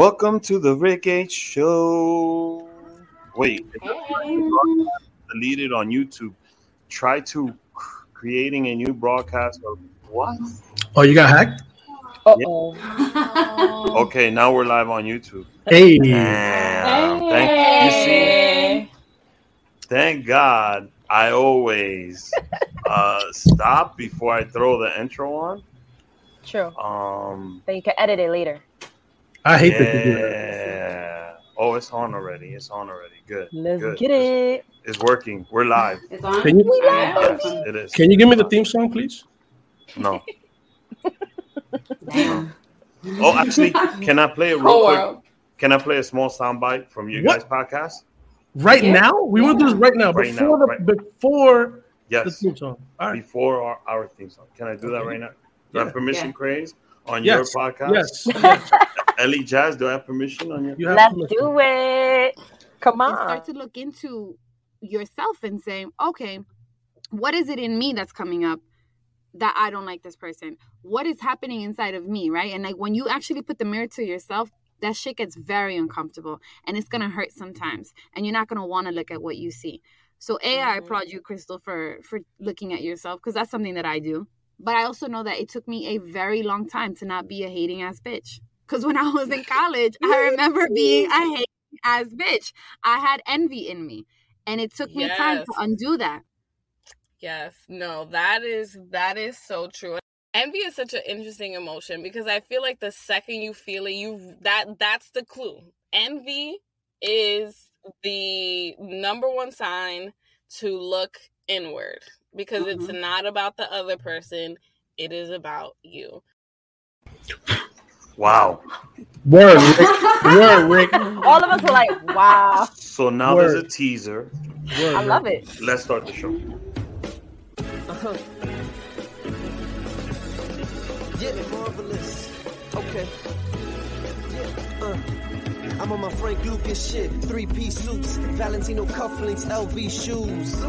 Welcome to the Rick H Show. Wait, deleted on YouTube. Try to creating a new broadcast of what? Oh, you got hacked? Uh-oh. Okay, now we're live on YouTube. Hey. Damn. Thank, you see, thank God I always uh, stop before I throw the intro on. True. Um, Then you can edit it later. I hate that you do that. yeah. Oh, it's on already. It's on already. Good. Let's Good. get it. It's working. We're live. It's on. Can you Yes, it is. can you give me the theme song, please? No. Oh, actually, can I play a real Whole quick? world. Can I play a small soundbite from you What? guys' podcast? Right Yeah. now? We want to do this right now. Right before now, the right. before the Yes. theme song. All right. Before our, our theme song. Can I do that right now? Do I have Yeah. permission, Yeah. Craze, on Yes. your podcast? Yes. yes. Ellie Jazz, do I have permission on your? You have Let's permission. do it. Come and on. start to look into yourself and say, okay, what is it in me that's coming up that I don't like this person? What is happening inside of me, right? And like when you actually put the mirror to yourself, that shit gets very uncomfortable and it's gonna hurt sometimes. And you're not gonna wanna look at what you see. So A, I Mhm. applaud you, Crystal, for for looking at yourself, because that's something that I do. But I also know that it took me a very long time to not be a hating ass bitch. Because when I was in college, I remember being a hating ass bitch. I had envy in me. And it took me time to undo that. Yes, no, that is that is so true. Envy is such an interesting emotion because I feel like the second you feel it, you that that's the clue. Envy is the number one sign to look inward because it's mm-hmm. not about the other person, it is about you. Wow. Word, Rick. Word, Rick. All of us were like, wow. So now Word. there's a teaser. Word, I Rick. love it. Let's start the show. Uh-huh. Yeah, marvelous. Okay. Yeah, uh. I'm on my Frank Lucas shit. Three piece suits, Valentino cufflinks, LV shoes.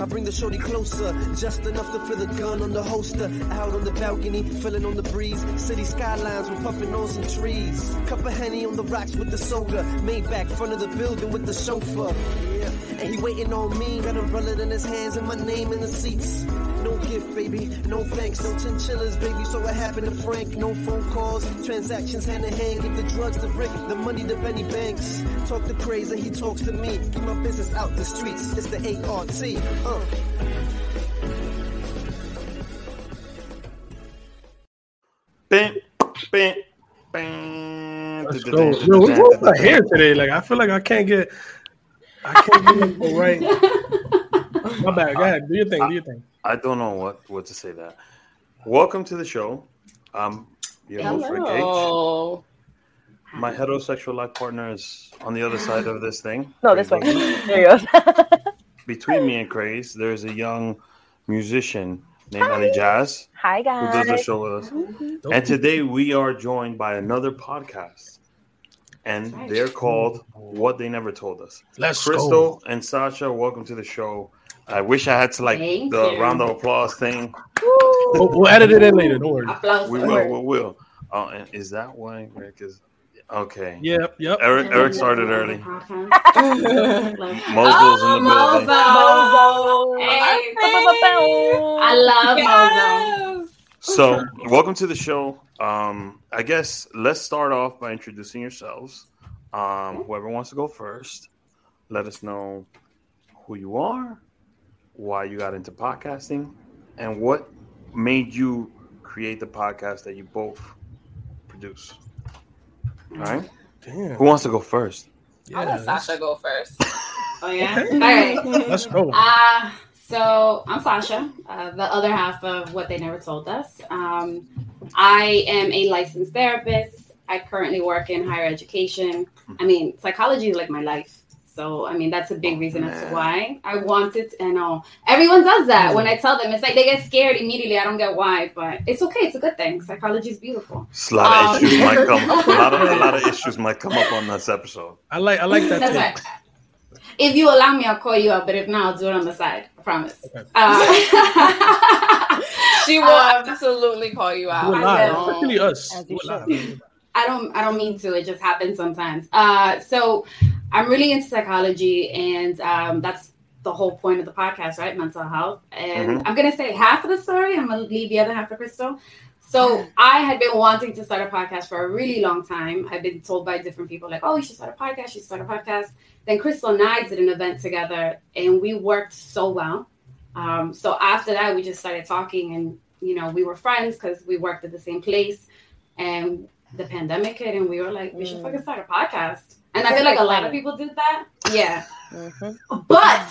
I bring the shorty closer, just enough to feel the gun on the holster. Out on the balcony, feeling on the breeze. City skylines, we're puffing on some trees. Cup of Henny on the rocks with the soda. Maybach, front of the building with the chauffeur. Yeah, and he waiting on me. Got umbrella in his hands and my name in the seats. No gift, baby. No thanks. No chinchillas, baby. So what happened to Frank? No phone calls. Transactions hand in hand. Give the drugs to Rick. The money to Benny Banks. Talk to crazy. He talks to me. Keep my business out the streets. It's the ART. Uh. Bam, bam, bam. Let's go. Yo, what's with my hair today? Like I feel like I can't get I can't get it right. My bad. Go ahead. Do your thing. Do your thing. I don't know what, what to say that. Welcome to the show. I'm your host, Rick H. Hello. My heterosexual life partner is on the other side of this thing. No, this way. There you go. Between me and Craze, there's a young musician named Ellie Jazz Hi, guys. who does the show with us. Mm-hmm. And today we are joined by another podcast. And they're called What They Never Told Us. Let's Crystal and Sasha, welcome to the show. I wish I had to like Thank the you. round of applause thing. We'll, we'll edit it in later. Don't worry. We will, we will. Oh, and is that why Rick is okay? Yep. Yep. Eric Eric started early. Mozo's Mozo's in the oh, building. Mozo. Hey. I love Mozo. So, welcome to the show. Um, I guess let's start off by introducing yourselves. Um, whoever wants to go first, let us know who you are, why you got into podcasting, and what made you create the podcast that you both produce. All right. Damn. Who wants to go first? I'll let Sasha go first. Oh yeah. All right. Let's go. Uh, so I'm Sasha, uh, the other half of what they never told us. Um, I am a licensed therapist. I currently work in higher education. I mean, psychology is like my life. So I mean, that's a big reason as to why I wanted. And know everyone does that when I tell them. It's like they get scared immediately. I don't get why, but it's okay. It's a good thing. Psychology is beautiful. A lot of Um, issues might come. A lot of a lot of issues might come up on this episode. I like I like that. That's take. right. If you allow me, I'll call you up. But if not, I'll do it on the side. I promise. Okay. Uh, She will Um, absolutely call you out. it I live, especially us. We're live. I don't I don't mean to. It just happens sometimes. Uh, so I'm really into psychology, and um, that's the whole point of the podcast, right? Mental health. And I'm gonna say half of the story. I'm gonna leave the other half for Crystal. So I had been wanting to start a podcast for a really long time. I've been told by different people like, "Oh, you should start a podcast. You should start a podcast." Then Crystal and I did an event together, and we worked so well. Um, so after that, we just started talking, and you know, we were friends because we worked at the same place. And the pandemic hit, and we were like, "We should fucking start a podcast." And I feel like a lot of people did that. Yeah. But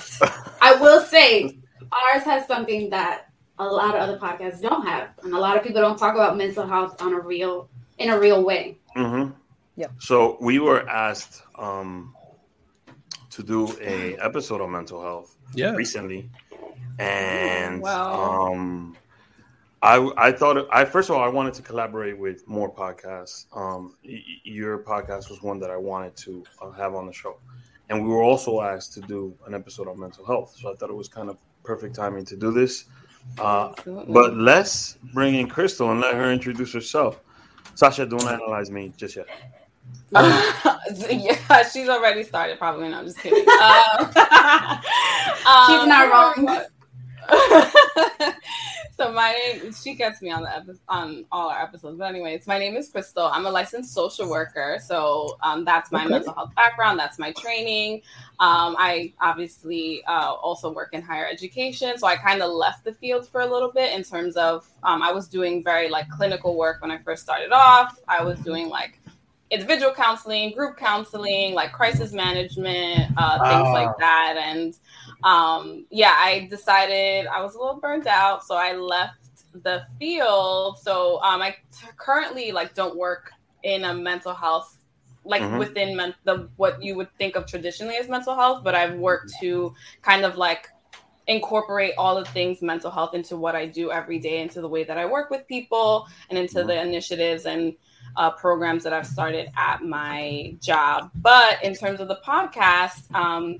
I will say ours has something that a lot of other podcasts don't have, and a lot of people don't talk about mental health on a real in a real way. Mm-hmm. Yep. So we were asked um, to do a episode on mental health Yeah. recently, and Wow. um, I I thought I first of all I wanted to collaborate with more podcasts. Um, y- y- your podcast was one that I wanted to uh, have on the show, and we were also asked to do an episode on mental health. So I thought it was kind of perfect timing to do this. Uh, but let's bring in Crystal and let her introduce herself. Sasha, don't analyze me just yet. yeah, she's already started. Probably not. I'm just kidding. Um, She's not wrong. So my name, she gets me on the epi- on all our episodes. But anyways, my name is Crystal. I'm a licensed social worker. So um, that's my Okay. mental health background. That's my training. Um, I obviously uh, also work in higher education. So I kind of left the field for a little bit in terms of um, I was doing very like clinical work when I first started off. I was doing like individual counseling, group counseling, like crisis management, uh, things Ah. like that. And um, yeah, I decided I was a little burnt out, so I left the field. So um, I t- currently like don't work in a mental health like Mhm. within men- the what you would think of traditionally as mental health, but I've worked to kind of like incorporate all the things mental health into what I do every day, into the way that I work with people, and into the initiatives and uh, programs that I've started at my job. But in terms of the podcast, um,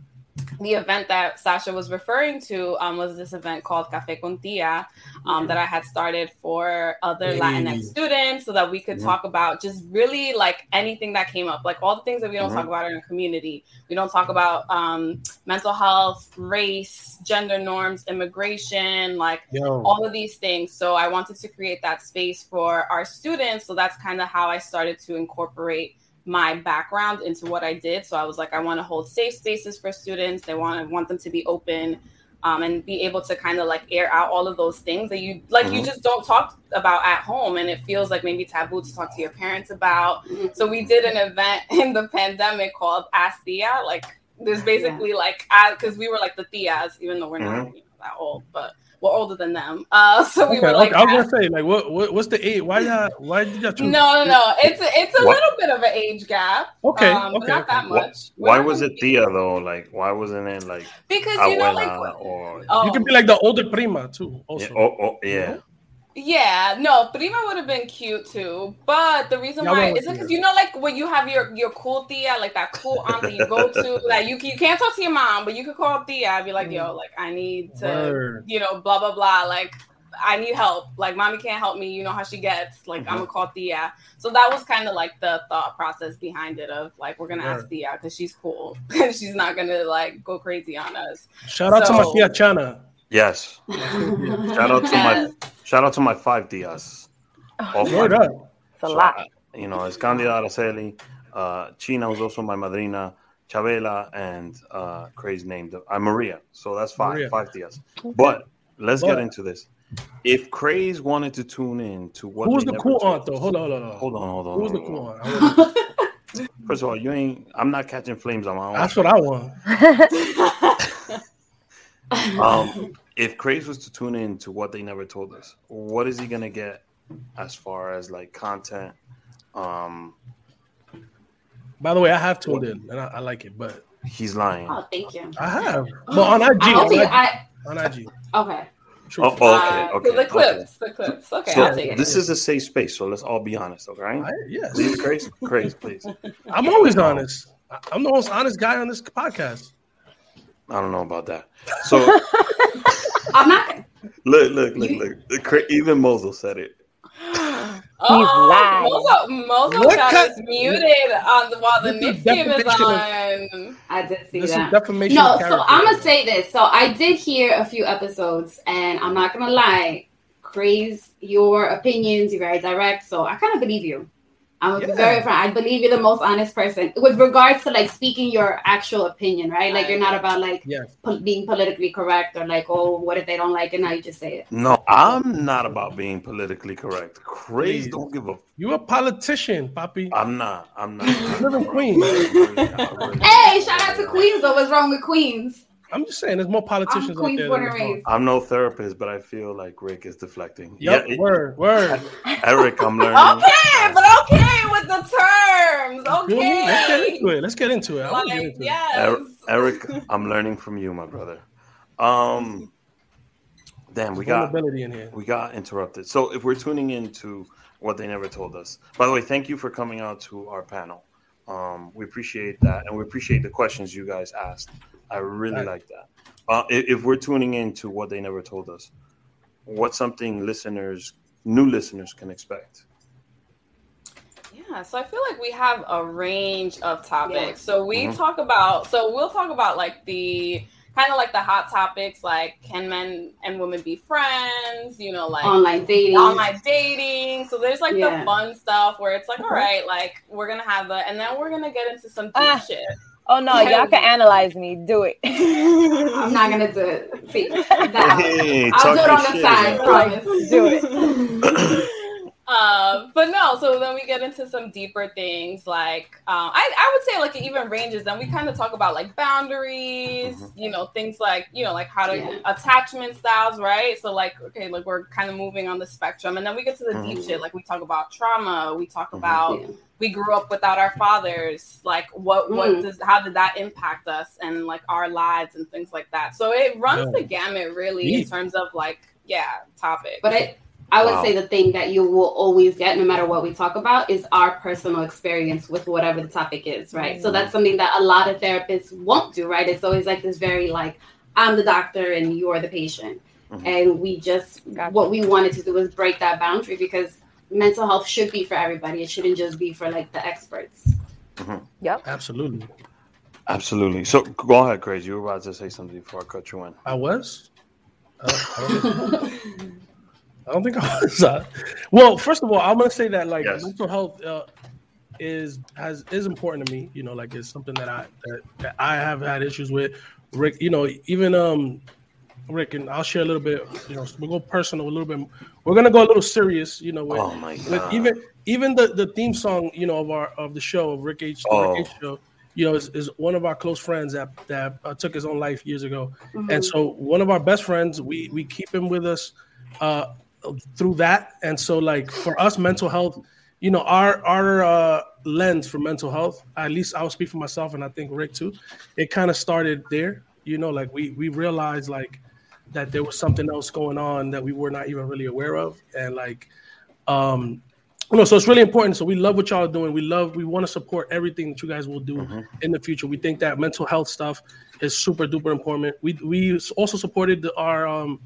the event that Sasha was referring to um, was this event called Café con Tia um, that I had started for other. Latinx students so that we could Mhm. talk about just really like anything that came up, like all the things that we don't Mhm. talk about in our community. We don't talk about um, mental health, race, gender norms, immigration, like Yo. all of these things. So I wanted to create that space for our students. So that's kind of how I started to incorporate my background into what I did. So I was like, I want to hold safe spaces for students. They want to want them to be open um, and be able to kind of like air out all of those things that you like you Mhm. just don't talk about at home and it feels like maybe taboo to talk to your parents about. So we did an event in the pandemic called Ask Tia. Like there's basically like because we were like the Tias, even though we're not you know, that old, but we're older than them. Uh, so we Okay, were like, okay. I was gonna say, like, what, what what's the age? Why y'all, why did y'all choose? no, no, no. It's a, it's a What? little bit of an age gap. Okay, um, okay, not that much. We're Why was it be- Tia though? Like, why wasn't it like Because you know, like, or? oh, You can be like the older prima too. Also, Yeah, oh, oh, yeah. Yeah, no, Prima would have been cute too. But the reason Y'all why is because you know, like when you have your your cool Tia, like that cool auntie you go to, like you you can't talk to your mom, but you could call Tia and be like, yo, mm. like I need to, Word. you know, blah blah blah, like. I need help. Like, mommy can't help me. You know how she gets. Like, I'm gonna mm-hmm. call Tia. So that was kind of like the thought process behind it. Of like, we're gonna ask Tia because she's cool. she's not gonna like go crazy on us. shout out to my So- tia Chana. Yes. Shout out to my shout out to my five Tias. All Word five. up. It's a So, lot. uh, you know, it's Candida Araceli, uh, Chana was also my madrina, Chavela, and uh, crazy name, uh, Maria. So that's five, Maria. five Tias. But let's get into this. If Craze wanted to tune in to what Who's the cool aunt though? Hold on, hold on, hold on, hold on. Who's the cool aunt? First of all, you ain't. I'm not catching flames on my own. That's what I want. um, if Craze was to tune in to what they never told us, what is he gonna get as far as like content? Um, By the way, I have tuned in and I, I like it, but he's lying. Oh, thank you. I have. But on IG, I on IG, I on IG. okay. Oh, Truthfully. okay, Uh, okay, so the okay. clips, the clips. Okay, So I'll take it. this is a safe space, so let's all be honest, okay? I- yes, Please, Craze, Craze, please. I'm always honest. I'm the most honest guy on this podcast. I don't know about that. So I'm not. look, look, look, look. The Cra- Even Mosel said it. Oh, lying. Mozo, Mozo What got kind- us muted on the, while the This is Knicks game is defamation on. I did see This is that. defamation. No, so. I'm gonna say this. So I did hear a few episodes, and I'm not gonna lie, Craze, your opinions, you're very direct. So I kind of believe you. I'm gonna Yeah. be very frank. I believe you're the most honest person with regards to like speaking your actual opinion, right? Like you're not about like Yes. po- being politically correct or like, oh, what if they don't like it? Now you just say it. No, I'm not about being politically correct. Crazy don't give a. You a politician, Papi. I'm not. I'm not. live in Queens. Hey, shout out to Queens though. What's wrong with Queens? I'm just saying, there's more politicians out there. than and. I'm no therapist, but I feel like Rick is deflecting. Yep, Yeah, it- word, word. Eric, I'm learning. Okay, but okay with the terms. Okay. Let's get into it. Let's get into it. I wanna get into yes. Er- Eric, I'm learning from you, my brother. Um, damn, we got Vulnerability in here. we got interrupted. So if we're tuning into what they never told us, by the way, thank you for coming out to our panel. Um, we appreciate that, and we appreciate the questions you guys asked. I really Right. like that. Uh, if, if we're tuning in to what they never told us, what's something listeners, new listeners, can expect? Yeah, so I feel like we have a range of topics. Yeah. So we Mhm. talk about, so we'll talk about like the kind of like the hot topics, like can men and women be friends? You know, like Online dating. online dating. So there's like Yeah. the fun stuff where it's like, all right, like we're gonna have the, and then we're gonna get into some deep Ah. shit. Oh no, y'all can analyze me. Do it. I'm not gonna do it. See, that- Hey, I'll do it on the shit, side. Promise. Do it. Um, but no, so then we get into some deeper things like um, I, I would say like it even ranges. Then we kind of talk about like boundaries, Mhm. you know, things like you know like how to Yeah. attachment styles, right? So like okay, like we're kind of moving on the spectrum, and then we get to the deep Mhm. shit. Like we talk about trauma, we talk Mhm. about Yeah. we grew up without our fathers. Like what what Mm. does how did that impact us and like our lives and things like that. So it runs Yeah. the gamut really in terms of like yeah topic. But I, I would Wow. say the thing that you will always get, no matter what we talk about, is our personal experience with whatever the topic is, right? So that's something that a lot of therapists won't do, right? It's always like this very like, I'm the doctor and you're the patient. Mhm. And we just, Gotcha. what we wanted to do was break that boundary because mental health should be for everybody. It shouldn't just be for like the experts. Yep. Absolutely. Absolutely. So go ahead, Crazy. You were about to say something before I cut you in. I was. Uh, I, don't, think I was. Uh, well, first of all, I'm gonna say that like Yes. mental health uh, is has is important to me. You know, like it's something that I that, that I have had issues with. Rick, you know, even um, Rick, and I'll share a little bit. You know, we'll go personal a little bit. We're gonna go a little serious. You know, with, Oh my with even even the the theme song, you know, of our of the show of Rick H. The Oh. Rick H. Show. You know, is, is one of our close friends that that uh, took his own life years ago, and so one of our best friends, we we keep him with us uh, through that, and so like for us, mental health, you know, our our uh, lens for mental health, at least I'll speak for myself, and I think Rick too, it kind of started there. You know, like we we realized like that there was something else going on that we were not even really aware of, and like um you know, so it's really important. So we love what y'all are doing. We love, we want to support everything that you guys will do Mhm. in the future. We think that mental health stuff is super duper important. We we also supported the, our, um,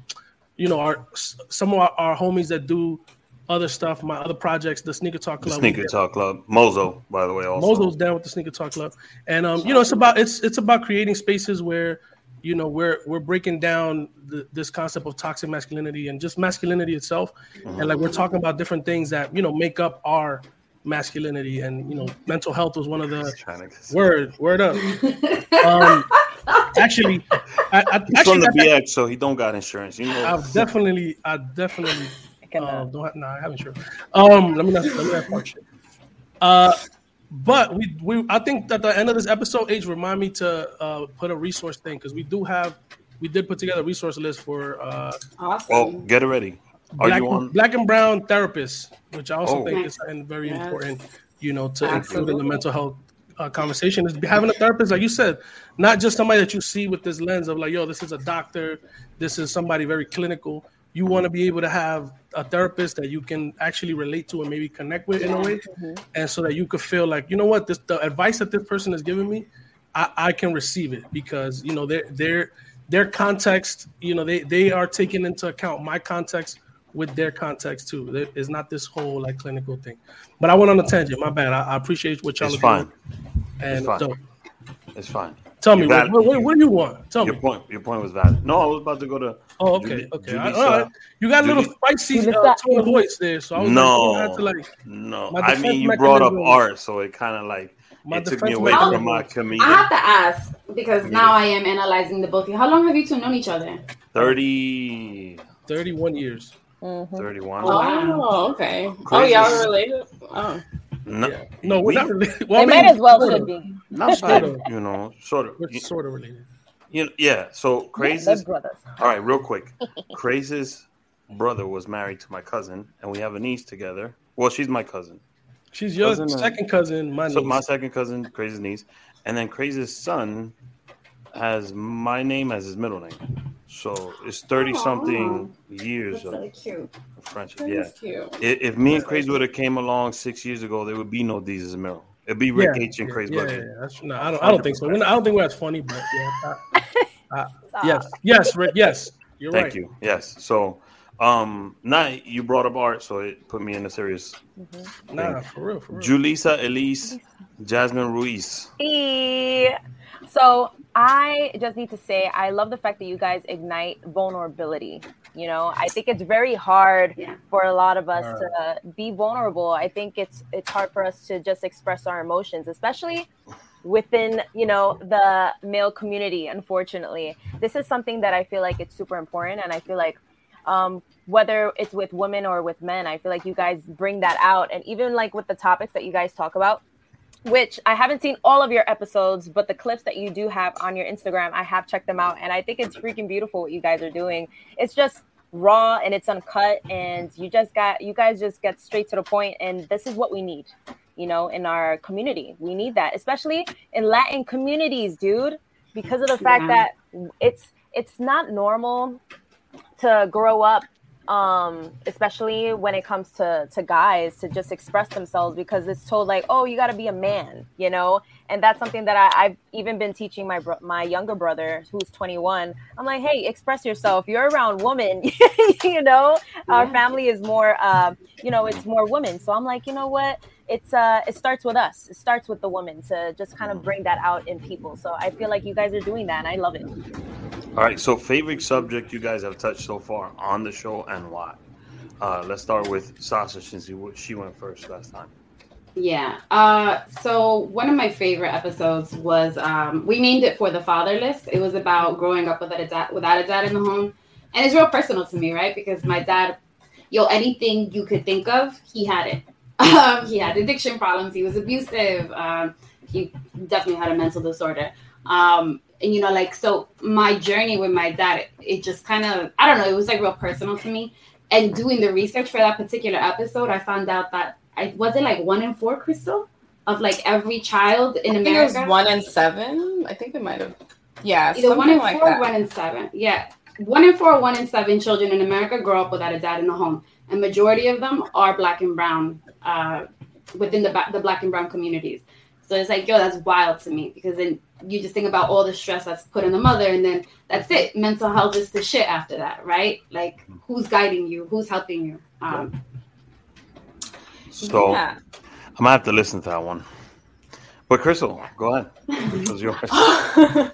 you know, our some of our, our homies that do other stuff. My other projects, the Sneaker Talk The Club. Sneaker Talk Club. Mozo, by the way, also. Mozo's down with the Sneaker Talk Club, and um, you know, it's about it's it's about creating spaces where you know we're we're breaking down the, this concept of toxic masculinity and just masculinity itself, and like we're talking about different things that you know make up our masculinity, and you know, mental health was one of the Trying to word word up. Um, actually, I, I He's actually from the I- BX, so he don't got insurance. You know. I've definitely, I definitely I can, uh, don't have, no, I haven't sure. Um, let me not, let me not talk shit. Uh, but we, we, I think at the end of this episode, H remind me to uh, put a resource thing because we do have, we did put together a resource list for uh, awesome. well, get it ready. Are black, you on? black and brown therapists, which I also Oh. think is something very Yes. important, you know, to include in the mental health uh, conversation is having a therapist, like you said, not just somebody that you see with this lens of like, yo, this is a doctor, this is somebody very clinical. You want to be able to have a therapist that you can actually relate to and maybe connect with in a way, and so that you could feel like, you know what, this the advice that this person is giving me, I, I can receive it because you know their their their context, you know, they they are taking into account my context with their context too. It's not this whole like clinical thing. But I went on a tangent. My bad. I, I appreciate what y'all It's are fine. doing. And It's fine. dope. It's fine. tell me You what, got- what, what, what do you want? Tell me. Your me. point. Your point was valid. No, I was about to go to. Oh, okay, Julie- okay. Julissa- All right. You got a little Julie- spicy uh, Julissa- tone of voice there, so I was No, like, I had to like no. my I defense mean, you brought up art, so it kind of like my it took me away mechanism- from my I have to ask because now I am analyzing the both of you. How long have you two known each other? 30, 31 years. Mhm. 31. Oh, okay. Oh, y'all are related. Oh. No, Yeah. No, we're we- not related. They Well, I might as well sort should be. not Sort of. You know, sort of. We're You, sort of related. you know, yeah. So Yeah, crazy. brothers. All right, real quick. Crazy's brother was married to my cousin, and we have a niece together. Well, she's my cousin. She's your Cousin, second cousin, my niece. So my second cousin, Crazy's niece, and then Crazy's son has my name as his middle name. So it's thirty something years of cute. friendship. That Yeah. is cute. I- If me and Crazy would have came along six years ago, there would be no Desus and Mero. It'd be Rick H and yeah, Crazy yeah, Budget. yeah, no, I don't. I don't think so. I don't think we're as funny, but yeah. I- I- yes, yes, Rick. Yes, you're Thank right. you. Yes. So, um, now you brought up art, so it put me in a serious. Nah, for real, for real. Julissa Elise Jasmine Ruiz. Hey. So I just need to say I love the fact that you guys ignite vulnerability. You know, I think it's very hard Yeah. for a lot of us to be vulnerable. I think it's it's hard for us to just express our emotions, especially within you know the male community unfortunately this is something that i feel like it's super important and i feel like um, whether it's with women or with men i feel like you guys bring that out and even like with the topics that you guys talk about which I haven't seen all of your episodes, but the clips that you do have on your Instagram, I have checked them out, and I think it's freaking beautiful what you guys are doing. It's just raw and it's uncut, and you just got you guys just get straight to the point, and this is what we need, you know, in our community. We need that, especially in Latin communities, dude, because of the fact Yeah. that it's it's not normal to grow up um especially when it comes to to guys to just express themselves because it's told like oh you got to be a man you know? And that's something that I, i've even been teaching my bro- my younger brother who's 21 i'm like hey express yourself. You're around women you know? Our family is more uh, you know it's more women. So i'm like you know what? It's uh it starts with us. It starts with the woman to just kind of bring that out in people. So i feel like you guys are doing that and i love it All right. So, favorite subject you guys have touched so far on the show and why? Uh, let's start with Sasha since she went first last time. Yeah. Uh, so one of my favorite episodes was um, we named it for the fatherless. It was about growing up without a dad, without a dad in the home, and it's real personal to me, right? Because my dad, yo, anything you could think of, he had it. Um, he had addiction problems. He was abusive. Um, he definitely had a mental disorder. And you know, like so, my journey with my dad, it, just kind of, I don't know, it was like real personal to me. And doing the research for that particular episode, I found out that I was it like one in four, Crystal, of like every child in I think it was America. one in seven. I think it might have. Yeah, Either one in like four, that. one in seven. Yeah, one in four, one in seven children in America grow up without a dad in the home, and majority of them are black and brown uh, within the the black and brown communities. So it's like, yo, that's wild to me because then you just think about all the stress that's put on the mother, and then that's it. Mental health is the shit after that, right? Like, who's guiding you? Who's helping you? Um, So, Yeah. I'm going to have to listen to that one. But, Crystal, go ahead. This was yours.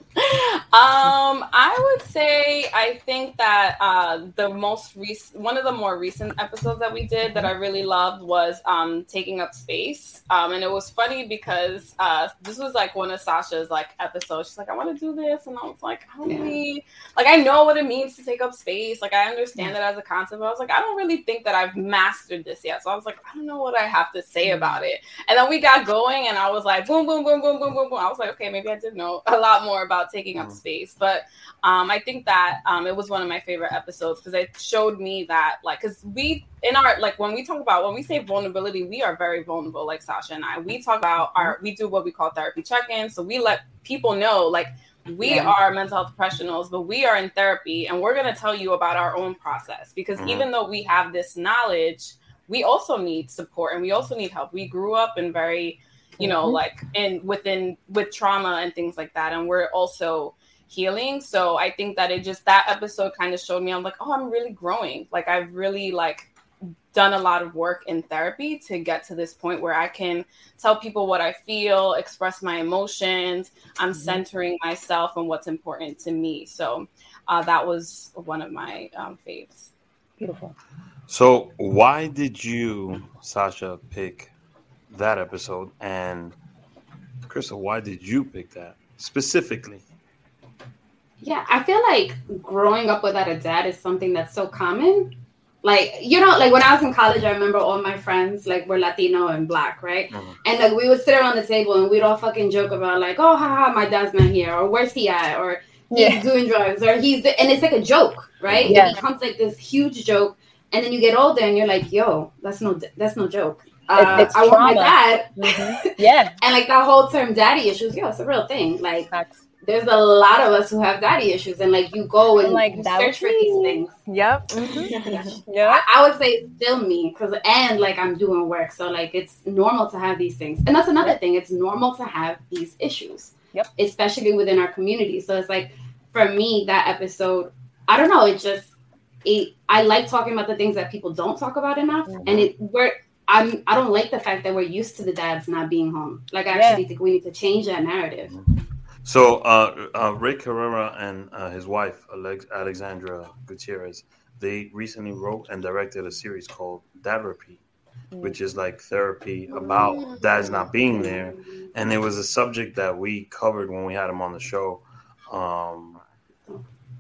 um, I would say I think that uh, the most recent, one of the more recent episodes that we did that I really loved was um, taking up space. Um, and it was funny because uh, this was like one of Sasha's like episodes. She's like, I want to do this, and I was like, I don't Yeah. really like. I know what it means to take up space. Like I understand it as a concept. But I was like, I don't really think that I've mastered this yet. So I was like, I don't know what I have to say about it. And then we got going, and I was like, boom, boom, boom, boom, boom, boom, boom. I was like, okay, maybe I did know a lot more about taking up. Space. But um, I think that um, it was one of my favorite episodes because it showed me that, like, because we, in our, like, when we talk about, when we say vulnerability, we are very vulnerable, like Sasha and I. We talk about our, we do what we call therapy check ins. So we let people know, like, we Yeah. are mental health professionals, but we are in therapy and we're going to tell you about our own process because Mhm. even though we have this knowledge, we also need support and we also need help. We grew up in very, you know, Mhm. like in within with trauma and things like that. And we're also, healing. So I think that it just that episode kind of showed me I'm like, oh, I'm really growing. Like I've really like done a lot of work in therapy to get to this point where I can tell people what I feel, express my emotions. I'm mm-hmm. centering myself and what's important to me. So uh, that was one of my um, faves. Beautiful. So why did you, Sasha, pick that episode? And Crystal, why did you pick that specifically? Yeah, I feel like growing up without a dad is something that's so common. Like, you know, like when I was in college, I remember all my friends like were Latino and black, right? Mm-hmm. And like we would sit around the table and we'd all fucking joke about like, oh, haha, my dad's not here, or where's he at, or he's yeah. doing drugs, or he's, and it's like a joke, right? Yeah. It becomes like this huge joke, and then you get older and you're like, yo, that's no, that's no joke. Uh, I want my dad. Mm-hmm. Yeah. and like that whole term daddy issues, yo, it's a real thing. Like Facts there's a lot of us who have daddy issues, and like you go and like search for these things. Yep. Mm-hmm. yeah. I, I, would say still me, because and like I'm doing work, so like it's normal to have these things, and that's another yep. thing. It's normal to have these issues. Yep. Especially within our community. So it's like for me that episode, I don't know. It just it. I like talking about the things that people don't talk about enough, mm-hmm. and it we're I'm I don't like the fact that we're used to the dads not being home. Like I actually yeah. think we need to change that narrative. So, uh, uh, Rick Herrera and uh, his wife, Alex- Alexandra Gutierrez, they recently wrote and directed a series called Dad Repeat, which is like therapy about dads not being there. And it was a subject that we covered when we had him on the show. Um,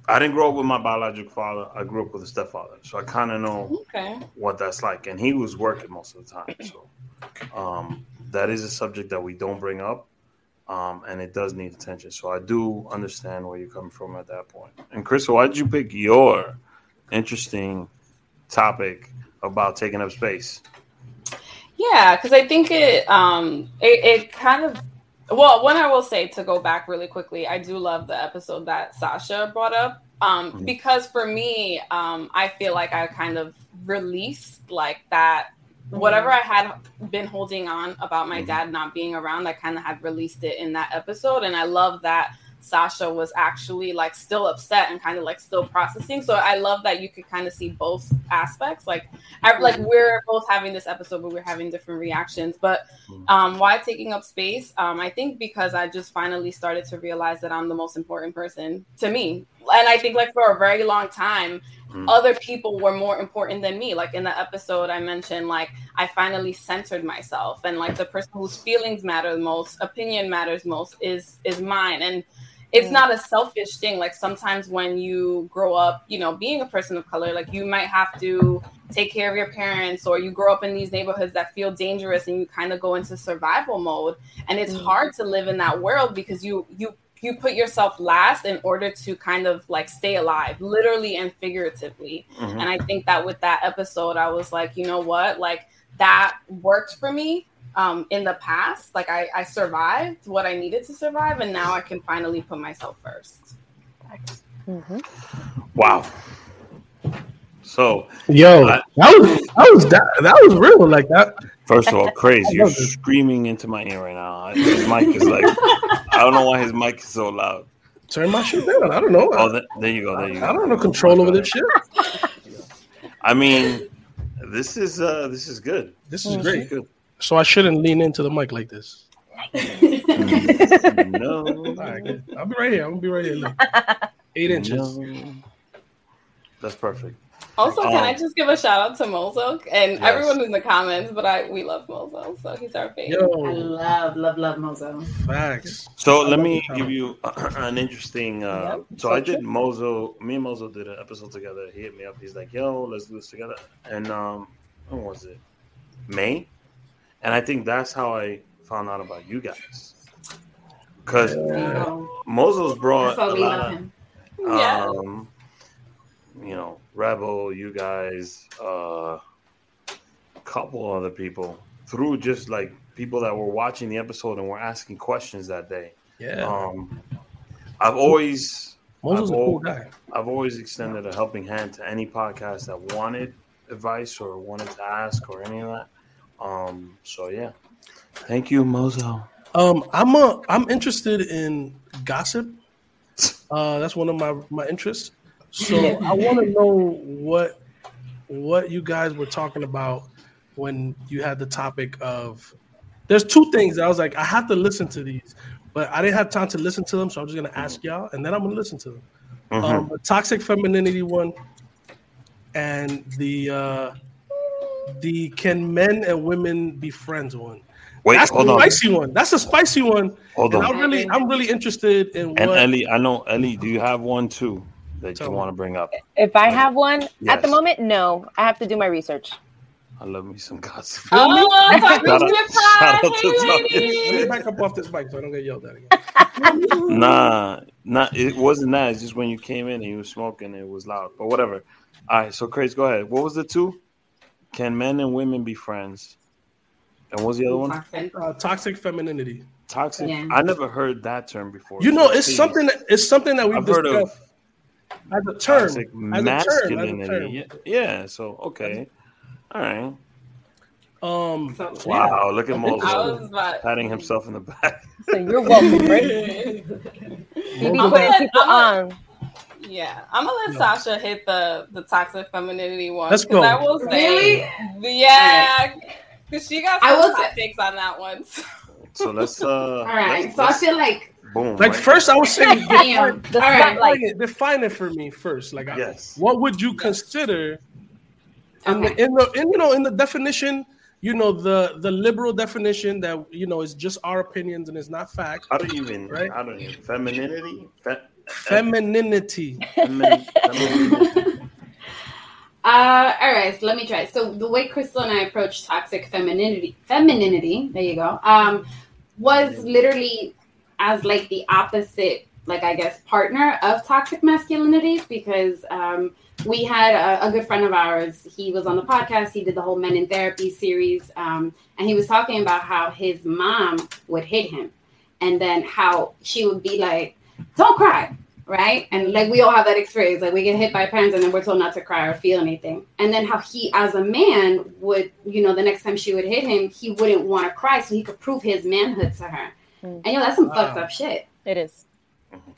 I didn't grow up with my biological father. I grew up with a stepfather, so I kind of know okay. what that's like. And he was working most of the time, so um, that is a subject that we don't bring up um, and it does need attention. So I do understand where you come from at that point. And Chris, why did you pick your interesting topic about taking up space? Yeah, because I think it, um, it it kind of well, one I will say to go back really quickly, I do love the episode that Sasha brought up. Um, mm-hmm. because for me, um, I feel like I kind of released like that whatever I had been holding on about my mm-hmm. dad not being around, I kind of had released it in that episode. And I love that Sasha was actually like still upset and kind of like still processing. So I love that you could kind of see both aspects. Like, I, like we're both having this episode, but we're having different reactions. But mm-hmm. um, why taking up space? Um, I think because I just finally started to realize that I'm the most important person to me. And I think like for a very long time, mm-hmm. other people were more important than me. Like in the episode, I mentioned like I finally centered myself, and like the person whose feelings matter most, opinion matters most, is is mine. And it's not a selfish thing. Like sometimes when you grow up, you know, being a person of color, like you might have to take care of your parents, or you grow up in these neighborhoods that feel dangerous, and you kind of go into survival mode. And it's mm-hmm. hard to live in that world because you you you put yourself last in order to kind of like stay alive, literally and figuratively. Mm-hmm. And I think that with that episode, I was like, you know what? Like that worked for me um, in the past. Like I, I survived what I needed to survive, and now I can finally put myself 1st mm-hmm. Wow. So, yo, I, that was that was that, that was real. Like that. First of all, crazy! You're screaming into my ear right now. His mic is like, I don't know why his mic is so loud. Turn my shit down. I don't know. Oh, the, there you go. There you go. I don't know control over this shit. I mean, this is uh this is good. This is great. Good. So I shouldn't lean into the mic like this. no. All right, I'll be right here. I'm gonna be right here. Look. Eight inches. No. That's perfect. Also, can um, I just give a shout out to Mozo and yes. everyone in the comments? But I we love Mozo, so he's our favorite. Yo. I love, love, love Mozo. Facts. So let me give you an interesting. Uh, yep. So I did Mozo. Me and Mozo did an episode together. He hit me up. He's like, "Yo, let's do this together." And um, when was it? May. And I think that's how I found out about you guys. Because yeah. Mozo's brought a lot of, um, you know, Rebel, you guys, uh, a couple other people through just like people that were watching the episode and were asking questions that day. Yeah. Um, I've always, I've, a cool guy. I've always extended a helping hand to any podcast that wanted advice or wanted to ask or any of that. Um, so yeah, thank you, Mozo. Um, I'm a, I'm interested in gossip. Uh, that's one of my my interests. So I want to know what what you guys were talking about when you had the topic of. There's two things that I was like, I have to listen to these, but I didn't have time to listen to them, so I'm just gonna ask y'all, and then I'm gonna listen to them. Mhm. Um, the toxic femininity one, and the uh, the can men and women be friends one. Wait, That's hold a on. spicy one. That's a spicy one. Hold and on. I'm really, I'm really interested in And what. Ellie, I know Ellie, do you have one too that Tell you me. want to bring up? If I have one at the moment, no. I have to do my research. I love me some gossip. Oh, talking Shout out- shit shout out Hey, talking ladies. Let me back up off this mic so I don't get yelled at again. Nah, nah, it wasn't that. It's just when you came in and you were smoking, it was loud. But whatever. All right, so Craig, go ahead. What was the two? Can men and women be friends? And what was the other one? Toxic. Uh, toxic femininity. Toxic. Yeah. I never heard that term before. You know, it's please. something. That, it's something that we've I've heard of discussed as a term. toxic As a term. As a masculinity. term. Yeah, yeah, so okay. All right. Um. So- so yeah. Wow, look at I Mozo was about. patting himself in the back. So you're welcome, right? I'm putting gonna- I'm on. Yeah, I'm gonna let Yeah. Sasha hit the the toxic femininity one. Let's 'cause go. I will say, yeah, because she got I some will hot say- takes on that one. So let's uh All right. let's- So I let's- feel like boom. Like right? first, I was saying damn. The All right. define it, define it for me first. Like, I- Yes. what would you consider in, the, in the in, you know in the definition? You know the the liberal definition that you know is just our opinions and it's not fact. I don't even Right. I don't even femininity. Fe- Femininity. femin- femininity. Uh, all right, so let me try. So the way Crystal and I approach toxic femininity, femininity, there you go, um, was literally as like the opposite, like I guess, partner of toxic masculinity because um, we had a, a good friend of ours. He was on the podcast. He did the whole Men in Therapy series, um, and he was talking about how his mom would hit him, and then how she would be like, "Don't cry." right? And like we all have that experience. Like we get hit by parents and then we're told not to cry or feel anything. And then how he, as a man, would, you know, the next time she would hit him, he wouldn't want to cry so he could prove his manhood to her. Mm. And you know, that's some Wow. fucked up shit. It is.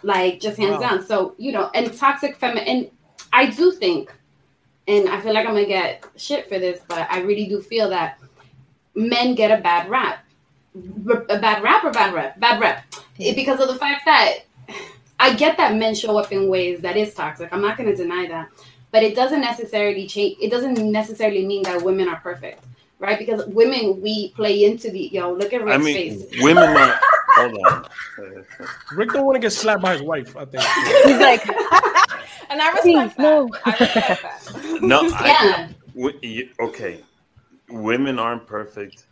Like just hands Wow. down. So, you know, and toxic feminine and I do think, and I feel like I'm gonna get shit for this, but I really do feel that men get a bad rap. R- A bad rap or bad rep? Bad rep. It- because of the fact that I get that men show up in ways that is toxic. I'm not going to deny that. But it doesn't necessarily change. It doesn't necessarily mean that women are perfect, right? Because women, we play into the, yo, look at Rick's I mean, face. women are. Hold on. Rick don't want to get slapped by his wife. I think. He's like, and I respect Please, that. no. I respect that. No, I, Yeah. w- y- okay. Women aren't perfect,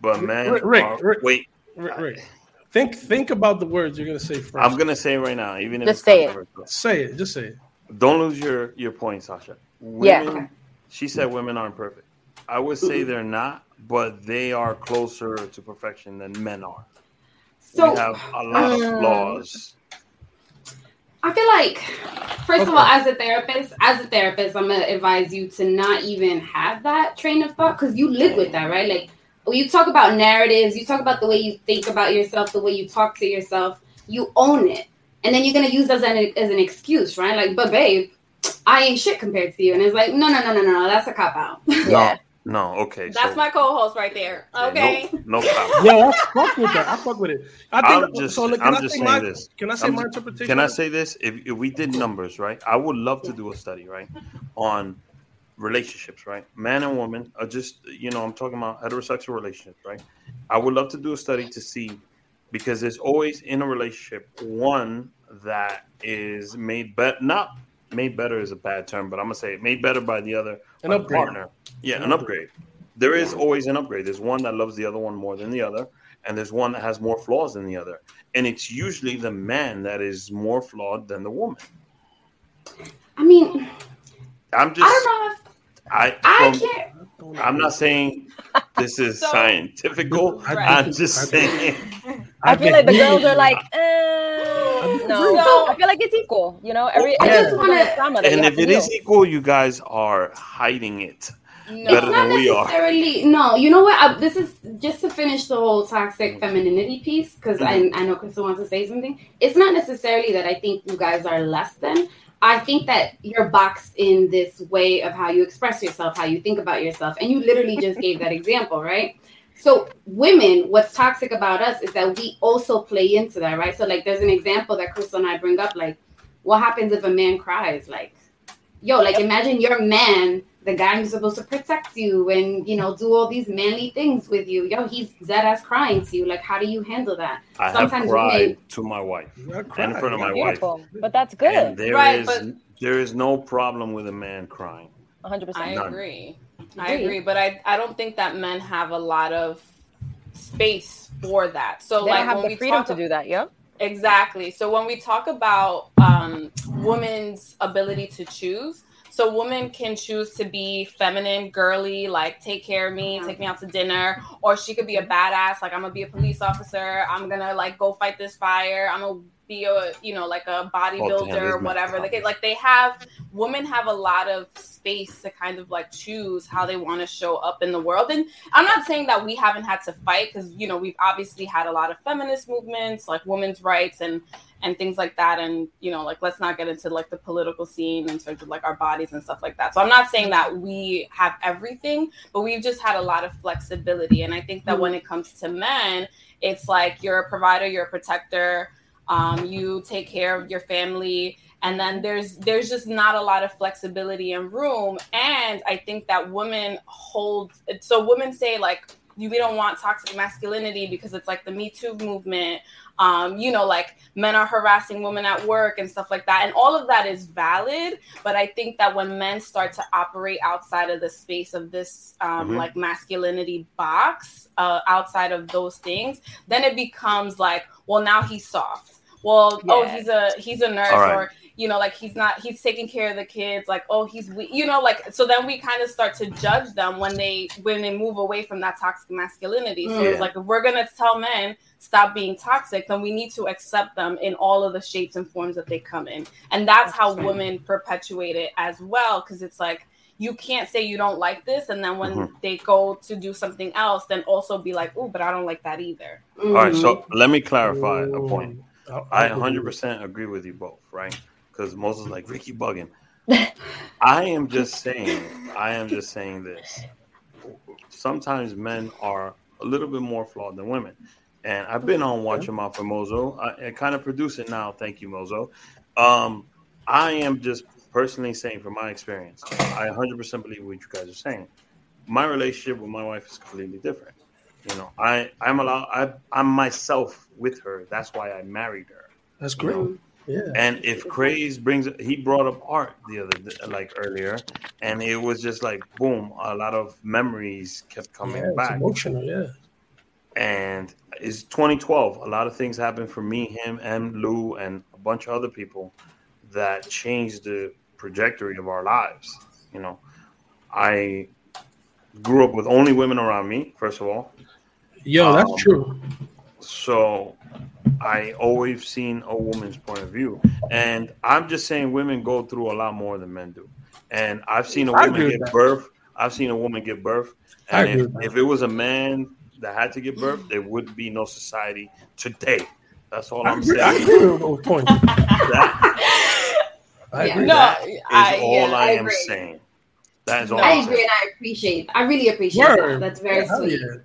but men. Rick, Rick, are, Rick. wait, Rick, Rick, think think about the words you're gonna say 1st I'm gonna say it right now, even if Just it's say it. say it. Just say it. Don't lose your your point, Sasha. Yeah. She said women aren't perfect. I would say they're not, but they are closer to perfection than men are. So we have a lot of Mm. flaws. I feel like, first of all, as a therapist, as a therapist, I'm gonna advise you to not even have that train of thought because you live with that, right? Like when you talk about narratives, you talk about the way you think about yourself, the way you talk to yourself, you own it, and then you're gonna use that as an, as an excuse, right? Like, but babe, I ain't shit compared to you, and it's like, no, no, no, no, no, that's a cop out. yeah. No, no, okay. That's so, my co-host right there. Okay. No, no problem. Yeah, I fuck with that. I fuck with it. I think. I'm just- so, look, can I'm I just say saying my, this. Can I say I'm my ju- interpretation? Can I say this? If, if we did numbers, right? I would love to do a study, right, on relationships, right? Man and woman are just, you know, I'm talking about heterosexual relationships, right? I would love to do a study to see because there's always in a relationship one that is made but not made better is a bad term, but I'm gonna say it made better by the other An by upgrade. partner. Yeah, an upgrade. There is always an upgrade. There's one that loves the other one more than the other, and there's one that has more flaws than the other. And it's usually the man that is more flawed than the woman. I mean, I'm just I don't know if I, I from- can't. I'm not saying this is So- scientifical. I I'm just saying I feel like the girls are like, I eh, no. agree. I feel like it's equal. You know, every I every just wanna- trauma that you and if to it deal. is equal, you guys are hiding it. No. better it's not than we are. necessarily. No, you know what? I, this is just to finish the whole toxic femininity piece because Mm-hmm. I, I know Crystal wants to say something. It's not necessarily that I think you guys are less than. I think that you're boxed in this way of how you express yourself, how you think about yourself, and you literally just gave that example, right? So, women, what's toxic about us is that we also play into that, right? So, like, there's an example that Crystal and I bring up, like, what happens if a man cries? Like, yo, like, imagine your man, the guy who's supposed to protect you and, you know, do all these manly things with you. Yo, he's dead ass crying to you. Like, how do you handle that? I have Sometimes cried women- to my wife in front of my wife, But that's good. and there Right, is- but- there is no problem with a man crying. 100%. I None. agree. I agree, but I I don't think that men have a lot of space for that. So they like have when the we freedom talk to do that, yeah? Exactly. So when we talk about um, women's ability to choose, so women can choose to be feminine, girly, like take care of me, take me out to dinner, or she could be a badass, like I'm gonna be a police officer, I'm gonna like go fight this fire, I'm gonna be a you know like a bodybuilder this or whatever. Like, like they have women have a lot of space to kind of like choose how they want to show up in the world. And I'm not saying that we haven't had to fight because you know we've obviously had a lot of feminist movements like women's rights and and things like that. And you know like let's not get into like the political scene in terms of like our bodies and stuff like that. So I'm not saying that we have everything, but we've just had a lot of flexibility. And I think that when it comes to men, it's like you're a provider, you're a protector. Um, you take care of your family. And then there's there's just not a lot of flexibility and room. And i think that women hold so women say like we don't want toxic masculinity because it's like the me too movement. Um you know like men are harassing women at work and stuff like that. And all of that is valid but i think that when men start to operate outside of the space of this um Mhm. like masculinity box uh outside of those things then it becomes like well now he's soft well oh he's a he's a nurse All right. or you know like he's not he's taking care of the kids like oh he's we you know like so then we kind of start to judge them when they when they move away from that toxic masculinity so Yeah. it's like if we're gonna tell men stop being toxic then we need to accept them in all of the shapes and forms that they come in and that's how women perpetuate it as well because it's like you can't say you don't like this and then when Mhm. they go to do something else then also be like oh but i don't like that either All right, so let me clarify a point. Ooh. I 100% agree with you both, right? Because Moses is like Ricky bugging. I am just saying, I am just saying this. Sometimes men are a little bit more flawed than women. And I've been on Watch Him Out for Mozo. I, I kind of produce it now. Thank you, Mozo. Um, I am just personally saying from my experience, I 100% believe what you guys are saying. My relationship with my wife is completely different. You know, I I'm allowed. I I'm myself with her. That's why I married her. That's great. Yeah. And if Craze brings, he brought up art the other like earlier, and it was just like boom, a lot of memories kept coming yeah, back. emotional, yeah. And it's 2012. A lot of things happened for me, him, and Lou, and a bunch of other people that changed the trajectory of our lives. You know, I grew up with only women around me. First of all, Yo, that's Um, true. So I always seen a woman's point of view, and I'm just saying women go through a lot more than men do. And I've seen a woman give that. birth. I've seen a woman give birth, I and agree if, if it was a man that had to give birth, there would be no society today. That's all I I'm agree, I saying. agree with those points. That, I Yeah. agree. No, that is I- all yeah, I, I am saying. That is all No. I I'm agree saying. and I appreciate. I really appreciate Word. that. That's very Hell sweet. yeah.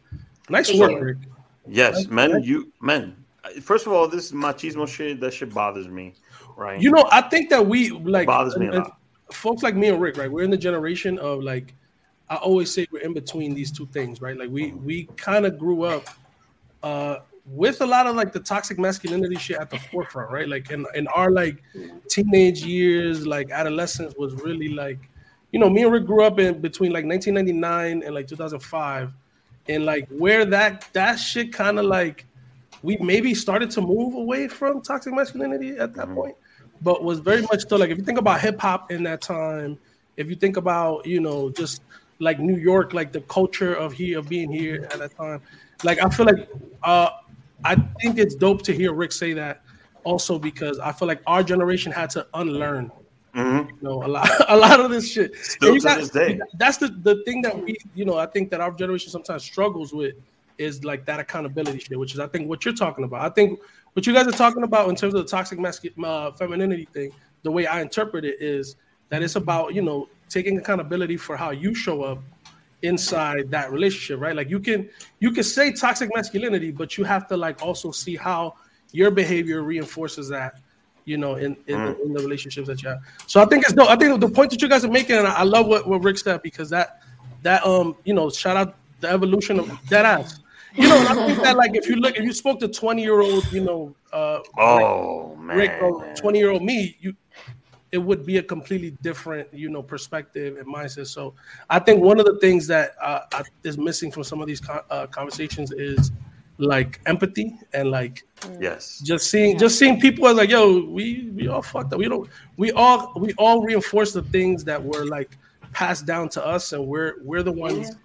Nice Thank work, you. Yes, Like- men. like- You men. First of all, this machismo shit. That shit bothers me. Right? You know, I think that we like bothers me a lot. folks like me and Rick, right? We're in the generation of like I always say we're in between these two things, right? Like we we kind of grew up uh with a lot of like the toxic masculinity shit at the forefront, right? Like in in our like teenage years, like adolescence was really like you know, me and Rick grew up in between like 1999 and like 2005 and like where that that shit kind of like we maybe started to move away from toxic masculinity at that Mhm. point, but was very much still like if you think about hip hop in that time, if you think about you know just like New York, like the culture of here of being here at that time, like I feel like uh, I think it's dope to hear Rick say that also because I feel like our generation had to unlearn Mhm. You know, a lot, a lot of this shit. Still to got- this day. That's the the thing that we, you know, I think that our generation sometimes struggles with is like that accountability shit, which is I think what you're talking about. I think what you guys are talking about in terms of the toxic masculine uh, femininity thing, the way I interpret it is that it's about you know taking accountability for how you show up inside that relationship, right? Like you can you can say toxic masculinity, but you have to like also see how your behavior reinforces that, you know, in in, the, in the relationships that you have. So I think it's no, I think the point that you guys are making, and I, I love what, what Rick said because that that um you know shout out the evolution of that ass. You know, and I think that like if you look, if you spoke to twenty year old, you know, uh, Oh man. Rick or twenty year old me, you it would be a completely different, you know, perspective and mindset. So I think one of the things that uh, is missing from some of these con- uh, conversations is like empathy and like mm. Yes. just seeing just seeing people as like, yo, we we all fucked up. We don't we all we all reinforce the things that were like passed down to us, and we're we're the ones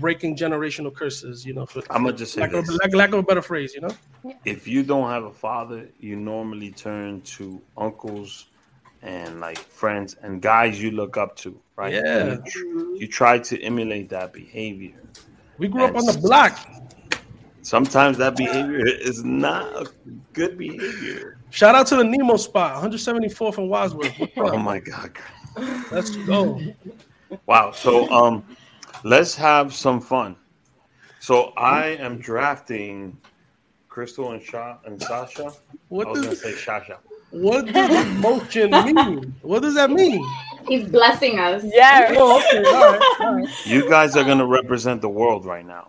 breaking generational curses. You know, for, I'ma just say lack of, lack, lack of a better phrase. You know, if you don't have a father, you normally turn to uncles and like friends and guys you look up to, right? Yeah. You, you try to emulate that behavior. we grew up on the block. Sometimes that behavior is not a good behavior. Shout out to the Nemo spot, 174th and Wadsworth. Oh my god. Let's go. Wow. So um let's have some fun. So I am drafting Crystal and Sha and Sasha. What I was gonna does say Shasha. what does emotion mean? What does that mean? He's blessing us. Yeah. Oh, okay, all right, all right. You guys are gonna represent the world right now.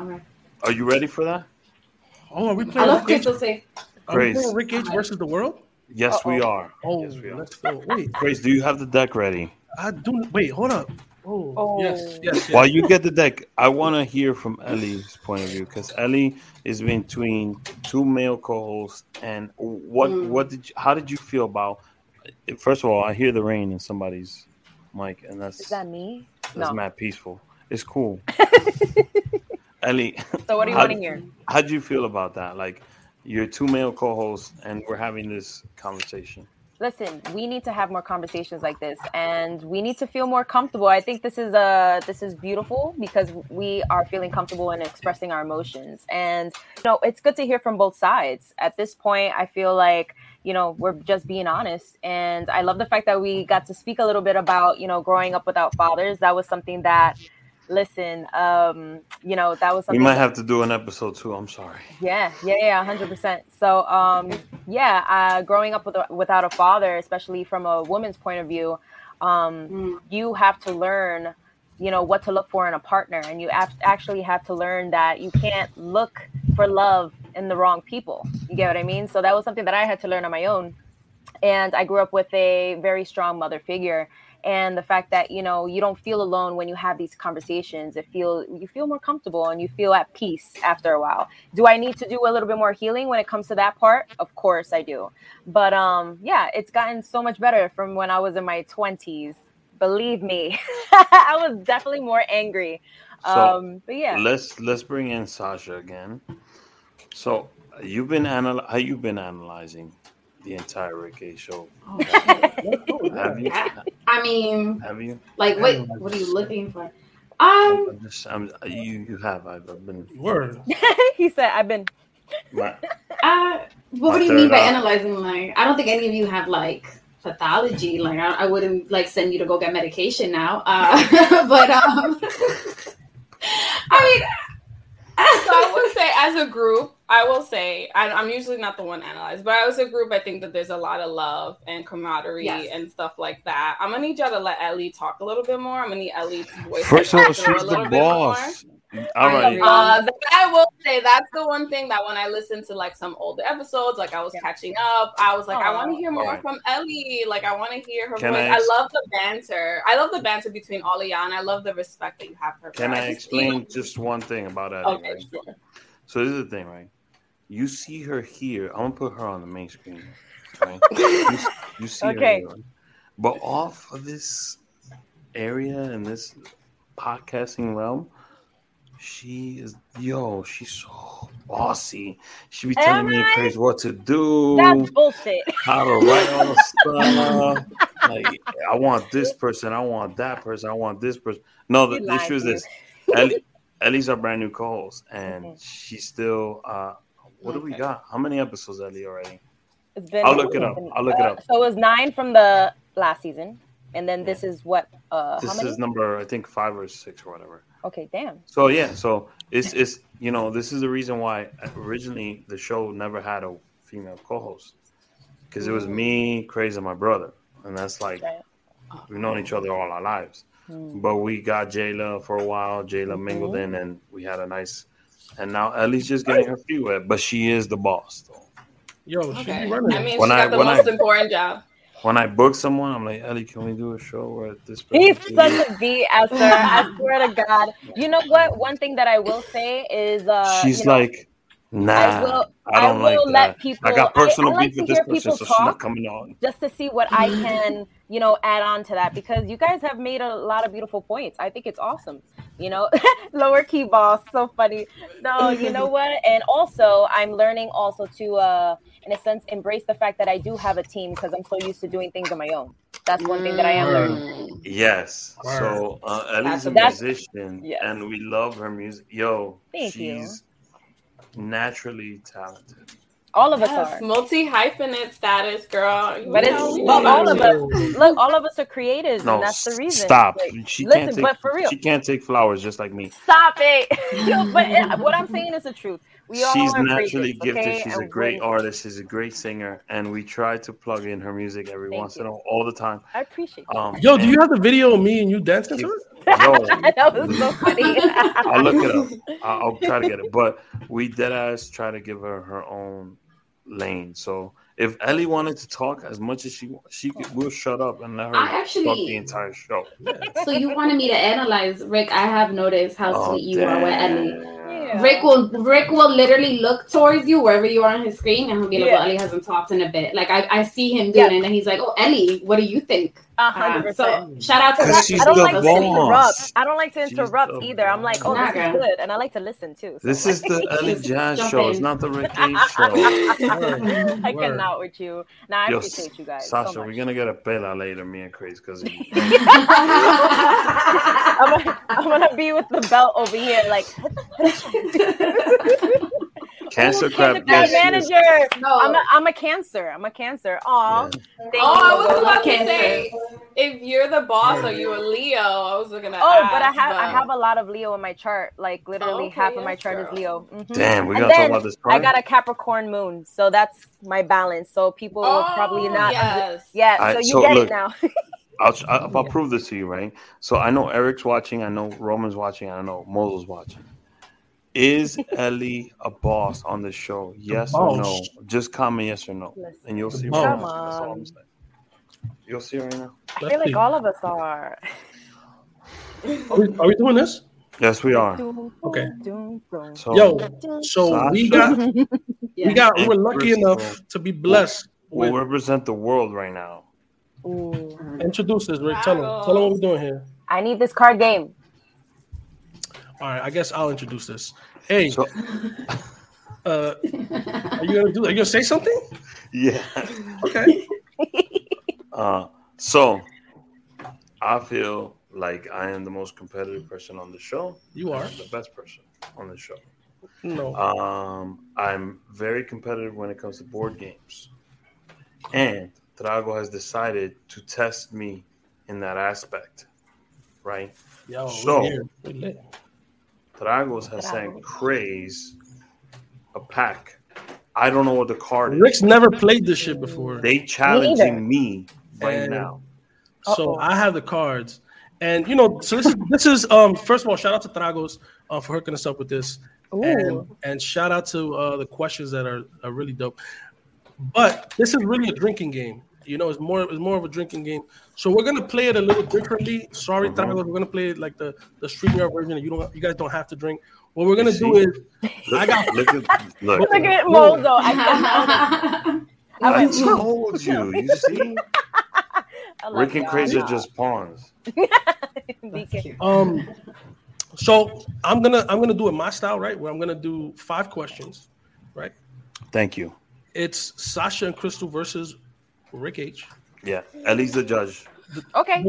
Okay. Are you ready for that? Oh, are we playing? I love Rick H? Crystal Safe. Are we Grace. playing Rick H versus the world? Yes, we are. Oh, yes, we are. let's go. Wait, Grace, do you have the deck ready? I do. Wait, hold up. Oh, Oh. yes, yes, yes. While you get the deck, I want to hear from Ellie's point of view because Ellie is between two male co-hosts. And what Mm. what did you, how did you feel about? First of all, I hear the rain in somebody's mic, and that's Is that me? that's No. mad peaceful. It's cool. Ellie, So what do you How- want to hear? how do you feel about that? Like you're two male co-hosts, and we're having this conversation. listen we need to have more conversations like this and we need to feel more comfortable i think this is uh this is beautiful because we are feeling comfortable in expressing our emotions and you know it's good to hear from both sides at this point i feel like you know we're just being honest and i love the fact that we got to speak a little bit about you know growing up without fathers that was something that listen um you know that was We something might have to do an episode too. I'm sorry. yeah, yeah, yeah, hundred percent. So, um, yeah, uh, growing up with a, without a father, especially from a woman's point of view, um, Mm. you have to learn, you know, what to look for in a partner, and you ap- actually have to learn that you can't look for love in the wrong people. You get what I mean? So that was something that I had to learn on my own, and I grew up with a very strong mother figure. And the fact that you know you don't feel alone when you have these conversations, it feel you feel more comfortable and you feel at peace after a while. Do i need to do a little bit more healing when it comes to that part? Of course i do. But um yeah it's gotten so much better from when i was in my 20s believe me i was definitely more angry. So um but yeah. let's let's bring in Sasha again. So you've been anal- how you been analyzing the entire Rick A show? Have you? I, I mean, Have you? like, what? What are you looking for? Um, I'm just, I'm, you you have. I've, I've been. Word. he said i've been My, uh, what, do you mean by eye. analyzing? Like, I don't think any of you have like pathology. Like, I, I wouldn't like send you to go get medication now. Uh, but um, I mean, So I would say, as a group, I will say I, I'm usually not the one analyzed, but as a group, I think that there's a lot of love and camaraderie Yes. and stuff like that. I'm gonna need y'all to let Ellie talk a little bit more. I'm gonna need Ellie's voice. first to of all, grow a she's little the bit more. boss. All right. Uh, I will say that's the one thing that when I listened to like some older episodes, like I was catching up, I was like, I want to hear more Alright. from Ellie. Like I want to hear her Can voice. I I, love the banter. I love the banter between all of y'all, and I love the respect that you have for her. Can I just explain just one thing about Ellie? Okay, right? sure. So this is the thing, right? You see her here. I'm gonna put her on the main screen. Right? you, you see Okay. her here. But off of this area and this podcasting realm, she is yo, she's so bossy. She be telling me Am I? crazy what to do, that's bullshit how to write all the stuff. like I want this person, I want that person, I want this person. No, the, the issue is this: Ellie, Ellie's our brand new co-host, and she's still. uh What do we got? How many episodes, are Ellie, already? It's been. I'll look it up. I'll look it uh, up. So it was nine from the last season, and then this is what? Uh, how This is number, I think, five or six or whatever. okay, damn. So yeah, so it's it's you know this is the reason why originally the show never had a female co-host because it was me, Crazy, and my brother, and that's like Right. we've known each other all our lives. Mm. But we got Jayla for a while. Jayla mingled in, and we had a nice. And now Ellie's just getting her feet wet, but she is the boss. Though. Yo, she Okay. be running. I it. mean, When she I- got the when I- most important job. When I book someone, I'm like, Ellie, can we do a show where this? He's person- such a B, Esther. I swear to God. You know what? One thing that I will say is, uh, She's you know, like, nah, I, will- don't I like will that. people- I got I- I personal like beef to with this person, people so she's not talk. coming on. just to see what I can, you know, add on to that because you guys have made a lot of beautiful points. I think it's awesome. You know, lower key boss, so funny. No, you know what? And also, I'm learning also to, uh, in a sense, embrace the fact that I do have a team because I'm so used to doing things on my own. That's one thing that I am learning. Yes. Word. So uh, Ellie's a musician, yes. and we love her music. Yo, Thank you. She's naturally talented. All of us Yes, are. multi hyphenate status, girl. You But it's but all of us. Look, all of us are creatives, No, and that's the reason. Stop. Like, she listen, can't take. but for real. she can't take flowers just like me. Stop it. Yo, but it- uh, what I'm saying is the truth. We all She's naturally creatives, gifted. okay? She's a great when- artist. She's a great singer, and we try to plug in her music every Thank once you. in a while, all the time. I appreciate it. Um, Yo, do you have the video of me and you dancing to it? Yo, that was so funny. I'll look it up. I'll, I'll try to get it. But we dead ass try to give her her own lane. So if Ellie wanted to talk as much as she she could, we'll shut up and let her I actually- talk the entire show. So you wanted me to analyze Rick? I have noticed how Oh, sweet you are with Ellie. Yeah. Rick will Rick will literally look towards you wherever you are on his screen, and he'll be like, Yeah. "Well, Ellie hasn't talked in a bit." Like I, I see him doing Yeah. it, and he's like, "Oh, Ellie, what do you think?" A hundred percent. so shout out to that. She's I don't the like to interrupt. I don't like to interrupt the either. I'm like, oh, this is good, and I like to listen too. so This I'm is the Ellie Just Jazz show. It's not the Rick show. Word. I Word. cannot with you. Now I Yo, appreciate you guys. Sasha, so we're gonna get a pela later, me and Chris, because I'm, I'm gonna be with the belt over here, like Cancer Crab. Crab Yes, yes. manager. No. I'm a, I'm a cancer. I'm a cancer. Aw. Thank Oh, I was you. about to say, if you're the boss or you a Leo, I was looking at. Oh, but I have I have a lot of Leo in my chart. Like literally Okay, half of my chart girl. is Leo. Mhm. Damn, we And gotta talk then about this. I got a Capricorn moon, so that's my balance. So people will probably Oh, not. Yes. Yeah, I- so you so get look, it now. I'll, I'll, I'll prove this to you, right? So I know Eric's watching. I know Roman's watching. I don't know Mozo's watching. Is Ellie a boss on the show? Yes or no? Just comment yes or no, Listen. and you'll see. boss. Right Come now. That's all I'm on. saying. You'll see right now. I feel like all of us are. Are we, are we doing this? Yes, we are. Okay. So, Yo, so we got we got we're lucky enough to be blessed we'll represent the world right now. introduce us, Rick. Tell them. Tell them what we're doing here. I need this card game. All right, I guess I'll introduce this. Hey, So, uh, are you gonna do? Are you gonna say something? yeah. Okay. Uh, so I feel like I am the most competitive person on the show. You are. The best person on the show. No. Um, I'm very competitive when it comes to board games, and Trago has decided to test me in that aspect. Right? Yo, so- here. We lit. Tragos has sent Craze a pack. I don't know what the card is. Rick's never played this shit before. They challenging me right And- now. So Uh-oh. I have the cards, and you know, so this is this is um first of all, shout out to Tragos uh, for hooking us up with this, and and shout out to uh, the questions that are, are really dope. But this is really a drinking game. You know, it's more it's more of a drinking game. So we're gonna play it a little differently. Sorry, Mhm. Tragos, we're gonna play it like the the StreamYard version. You don't you guys don't have to drink. What we're gonna You do see? is Look, I got- look at look. Look at Mozo. I. I I told you. You see, Rick and. Crazy are just pawns. Um, so I'm gonna I'm gonna do it my style, right? Where I'm gonna do five questions, right? Thank you. It's Sasha and Crystal versus Rick H. Yeah, at least the judge. Okay.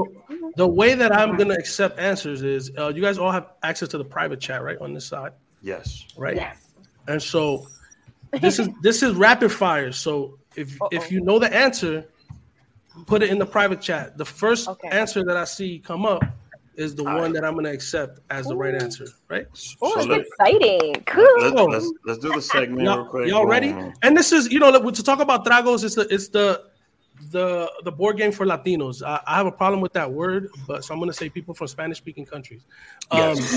The way that I'm gonna accept answers is uh, you guys all have access to the private chat, right, on this side, Yes. right? Yes. And so this is this is rapid fire. So if if Uh-oh. you know the answer, put it in the private chat. The first Okay. answer that I see come up is the one that I'm gonna accept as the right answer, right? Oh, So it's exciting. Cool. let's, let's, let's do the segment real Y'all, quick. y'all ready? And this is you know to talk about Tragos. It's the it's the the the board game for Latinos. I, I have a problem with that word, but so I'm gonna say people from Spanish speaking countries. Um,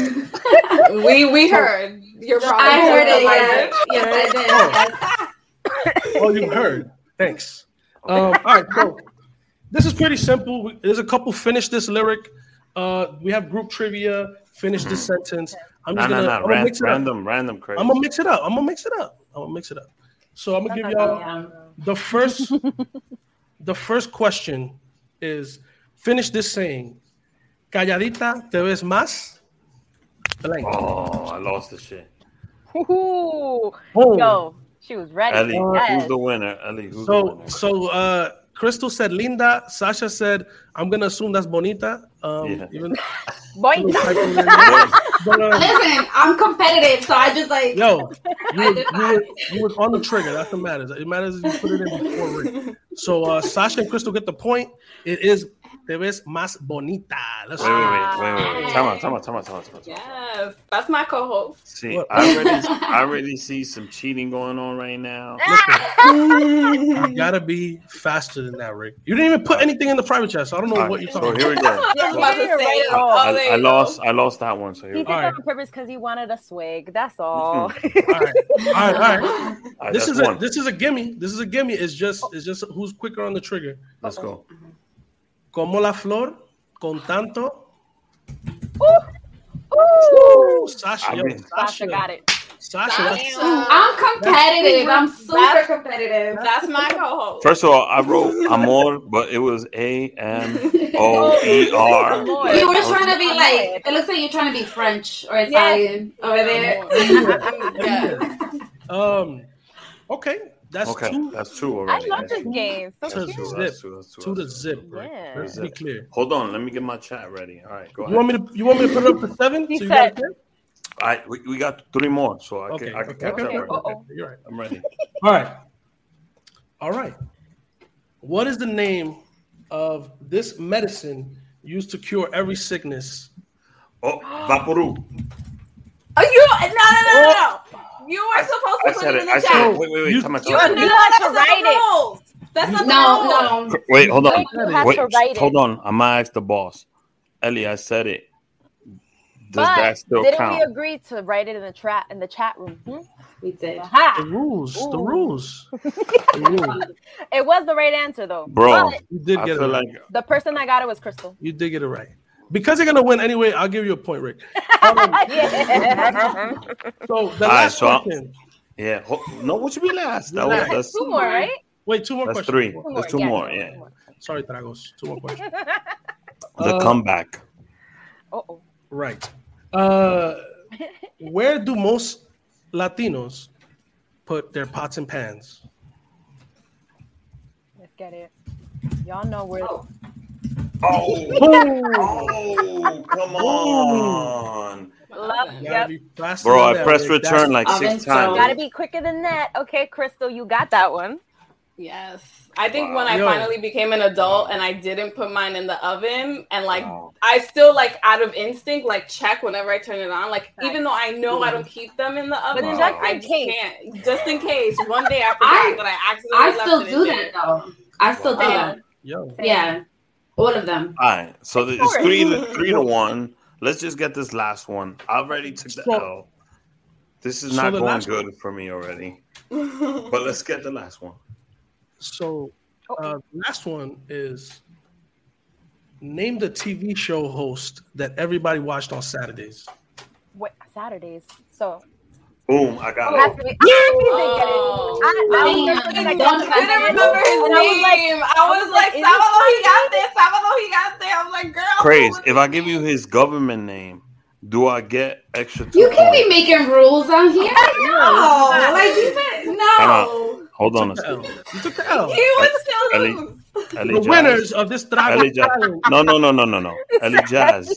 We we heard your problem. I heard it. Language. Yes, yes I did. oh, you heard. Thanks. Um, all right, so this is pretty simple. We- There's a couple finish this lyric. Uh, we have group trivia. Finish this sentence. I'm just nah, gonna, nah. I'm gonna Ran, mix it up. random, random, crazy. I'm gonna mix it up. I'm gonna mix it up. I'm gonna mix it up. So I'm gonna give y'all the first. The first question is finish this saying. Calladita te ves más. Blank. Oh, I lost the shit. Ooh. Boom. Yo, she was ready. Ellie, Yes. who's the winner? Ellie, who's the So winner? so uh Crystal said Linda. Sasha said, I'm gonna assume that's bonita. Um Yeah. even Boy, but, uh, Listen, I'm competitive, so I just like yo, you, were- you, were, you was on the trigger. That's what matters. It matters if you put it in before ring. So uh Sasha and Crystal get the point. It is te ves más bonita. Let's Wait, wait, wait, wait, wait, wait. Time out, time out, time out, time out, time out. Yes, that's my co-host. See, What? I already, I already see some cheating going on right now. You gotta be faster than that, Rick. You didn't even put anything in the private chat, so I don't know All what you're so talking here about. we go. I was about to say, oh, I, I lost. I lost that one. So here He we did go. All that right. on purpose because he wanted a swig. That's all. All right, all right, all right. All right, This that's is a this is a gimme. This is a gimme. It's just it's just who's quicker on the trigger. Let's go. Como la flor con tanto. Ooh. Sasha, I mean- Sasha got it. Sasha, that's, I'm competitive. I'm super That's- competitive. That's my co-host. First of all, I wrote amor, but it was A M O E R. Amor. You were Like, trying to be like. It looks like you're trying to be French or Italian over there. yeah. um, okay, that's Okay, two that's two I already. love That's this two. game. So to That's the two, cute. zip. that's two, that's two, to the that's two. zip, right? Yeah. Let's be clear. Hold on, let me get my chat ready. All right, go ahead. You want me to you want me to put it up to seven? He you said- got it? I we, we got three more, so I Okay, can I can okay, catch okay, up. okay, okay. You're right. I'm ready. All right. All right. What is the name of this medicine used to cure every sickness? Oh, Vaporu. Oh, you no no no no no. Oh. You were supposed I to put it it. in the I said chat. it. Wait, wait, wait. You- Time out, You time You that's have to write it. That's not No, rules. no. Wait, hold on. Wait, hold on. I'm gonna ask the boss. Ellie, I said it. Does But that still didn't count? we agree to write it in the chat in the chat room? Hmm? We did. The Aha. rules. The Ooh. rules. The rules. It was the right answer though. Bro, But You did I get it right. like the person that got it was Crystal. You did get it right. Because you're gonna win anyway, I'll give you a point, Rick. Um, yeah. so the All right, last so- question. yeah. Ho- no, what should be last? That was that's, Two more, right? Wait, two more that's questions. three. Two Two That's two yeah, more. two Yeah. more. Sorry, Tragos. Two more questions. The Uh, comeback. Uh-oh. Right. Uh, where do most Latinos put their pots and pans? Let's get it. Y'all know where. Oh, Boom! oh, come on, Love, yep. bro! I that, pressed Rick. That's- return like Oven six stove. times. Gotta be quicker than that. Okay, Crystal, you got that one. Yes. I think Wow. when I Yo. finally became an adult and I didn't put mine in the oven and like Wow. I still like out of instinct like check whenever I turn it on. Like even though I know I don't keep them in the oven, then like just I in just case. can't. Just in case. One day I forgot I- that I accidentally I left still it in do there. that though. I still do that. Yo, Yeah. All of them. All right, so it's three to three to one. Let's just get this last one. I already took the So- L. This is so not the going last good for me already. But let's get the last one. so uh, last one is name the TV show host that everybody watched on Saturdays. Wait, Saturdays. So Boom! I got oh. it has it. to be. He didn't get it. Oh. I, I I was mean, I like, I didn't remember his And I was like- name. I was like, like, is he got Friday? there. Sábado Gigante. I'm like, girl. Craze. If I give you his government name, do I get extra? You can't be making rules out here. No, like you said, no. Hold on a took the L. second. You took the L. He would still Ellie- lose. Ellie The Jazz- winners of this Tragos Ellie Jazz. No, no, no, no, no, no. Ellie Jazz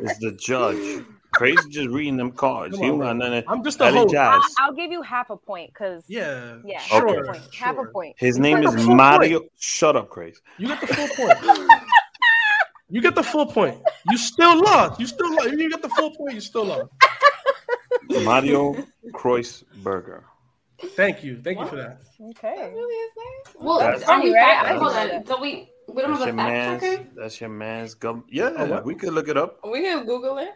is the judge. Crazy just reading them cards. Come He on, don't got man. nothing. I'm just a host. I'll, I'll give you half a point because Yeah. yeah, Sure. half a point. Half a point. His name is got the full Mario. Shut up, Crazy. You get the full point. you get the full point. You still lost. You still lost. You get the full point. You still lost. Mario Kreutzberger. Thank you. Thank you for that. Okay. Really his name? Well, That's- are we Right? fact- hold on. Don't we? We don't That's have your a fact man's. checker. That's your man's. Gov- yeah, Oh, we could look it up. We can Google it.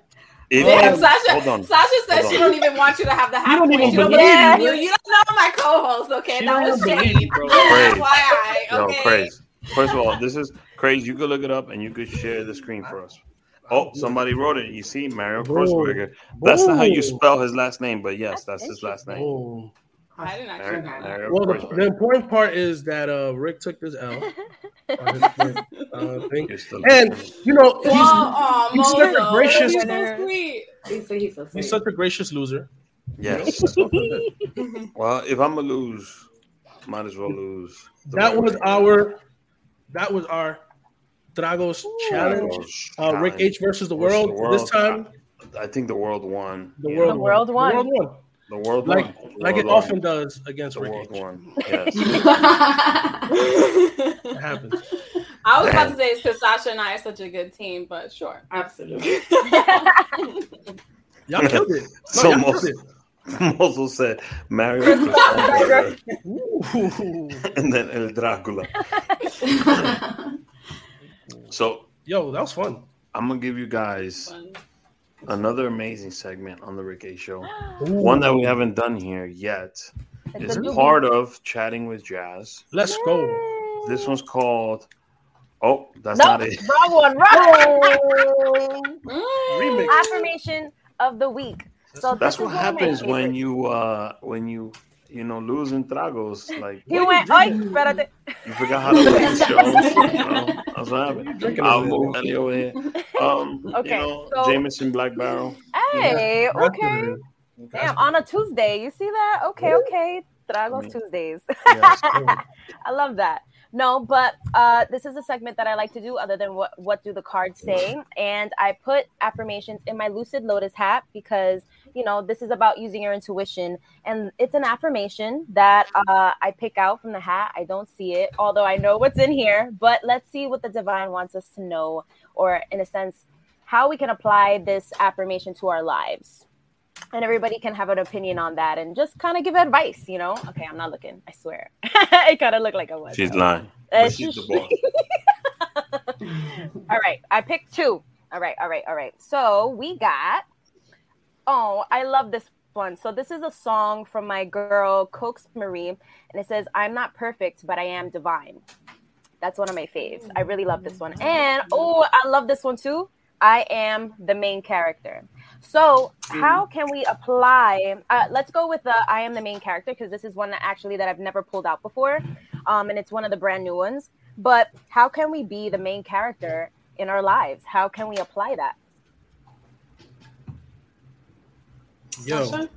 If, Damn, Sasha. hold on. Sasha says Hold she on. don't even want you to have the half don't point. even She don't believe believe you. you. You don't know my co-host. Okay, She that was believe bro. Crazy. FYI. Yo, Okay. crazy. First of all, this is crazy. You could look it up and you could share the screen for us. Oh, somebody wrote it. You see, Mario Boom. Kreutzberger. That's not how you spell his last name, but yes, that's his last name. I didn't actually Mario, know that. Well, the, the important part is that uh, Rick took this L. on his first, uh, thing. You're still And you know he's, Well, oh, he's such a gracious- He's so sweet. He's so, he's so he's such a gracious loser. yes. well, if I'm gonna lose, might as well lose. That was our that was our Tragos challenge. Uh, Rick. H versus the Versus world. This time, I think the world won. the Yeah. world, The world won. won. The world won. The world Like won. The like it won. often does against The Rick world Yes. It happens. I was about to say it's because Sasha and I are such a good team, but sure. Absolutely. Y'all killed it. No, So y'all most- killed Mozo said Mario Kreutzberger it. Ooh. and then El Dracula. So Yo, that was fun. I'm gonna give you guys Fun. Another amazing segment on the Rick A Show. Ooh. One that we haven't done here yet. It's It's a new part of chatting with Jazz. Let's go. This one's called. Oh, that's Nope, not it. wrong one. Wrong. Remix. Affirmation of the week. So That's this what is one of my happens when you uh when you you know losing tragos. Like He went. you Ay, drinking? espérate. you forgot how to make the show. You know, that's what happened. I'll over move? Ellie over here. Um, Okay, you know, so- Jameson Black Barrel. Hey, That's what okay. Damn, on a Tuesday. You see that? Okay, okay. Tragos mean- Tuesdays. Yes, go. I love that. No, but uh, this is a segment that I like to do other than what what do the cards say. And I put affirmations in my Lucid Lotus hat because, you know, this is about using your intuition. And it's an affirmation that uh, I pick out from the hat. I don't see it, although I know what's in here. But let's see what the divine wants us to know, or in a sense, how we can apply this affirmation to our lives and everybody can have an opinion on that and just kind of give advice, you know. Okay, I'm not looking. I swear, it kind of looked like I was. She's lying. Uh, she's the boss. all right, I picked two. All right, all right, all right. So we got. Oh, I love this one. So this is a song from my girl Cokes Marie, and it says, "I'm not perfect, but I am divine." That's one of my faves. I really love this one. And oh, I love this one too. I am the main character. So, how can we apply? Uh, let's go with the I am the main character because this is one that actually that I've never pulled out before, um, and it's one of the brand new ones. But how can we be the main character in our lives? How can we apply that? Yo, Sasha?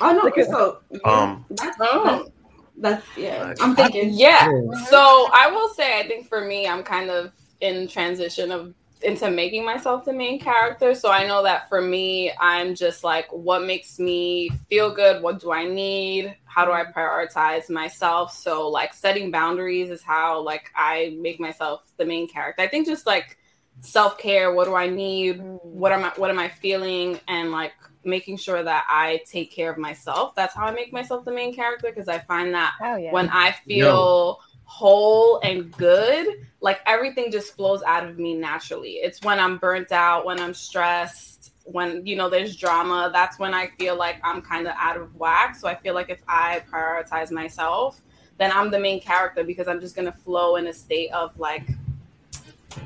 Oh no, so Um, that's, Oh. that's, that's yeah. I'm thinking. Yeah. Yeah. So I will say, I think for me, I'm kind of in transition of into making myself the main character. So I know that for me, I'm just like, what makes me feel good? What do I need? How do I prioritize myself? So like setting boundaries is how like I make myself the main character. I think just like self care. What do I need? What am I? What am I feeling? And like making sure that I take care of myself. That's how I make myself the main character because I find that Oh yeah. when I feel whole and good, like everything just flows out of me naturally. It's when I'm burnt out, when I'm stressed, when you know there's drama, that's when I feel like I'm kind of out of whack. So I feel like if I prioritize myself, then I'm the main character because I'm just gonna flow in a state of like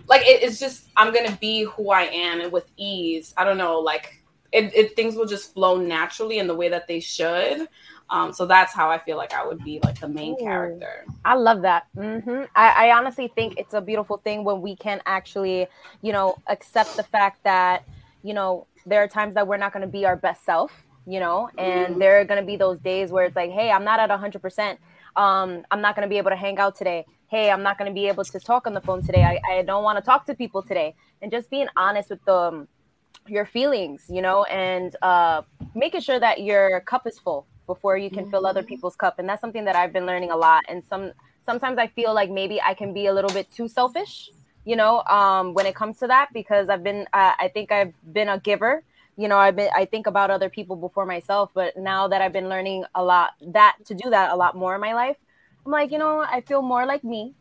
like it, it's just I'm gonna be who I am and with ease. I don't know, like it, it things will just flow naturally in the way that they should. Um, so that's how I feel like I would be like the main Ooh. character. I love that. hmm I, I honestly think it's a beautiful thing when we can actually, you know, accept the fact that, you know, there are times that we're not going to be our best self, you know, and there are going to be those days where it's like, hey, I'm not at 100%. um, I'm not going to be able to hang out today. Hey, I'm not going to be able to talk on the phone today. I, I don't want to talk to people today. And just being honest with the, your feelings, you know, and uh, making sure that your cup is full before you can mm-hmm. fill other mm-hmm. people's cup. And that's something that I've been learning a lot. And some sometimes I feel like maybe I can be a little bit too selfish, you know, um, when it comes to that because I've been, uh, I think I've been a giver you know i've been i think about other people before myself but now that i've been learning a lot that to do that a lot more in my life i'm like you know i feel more like me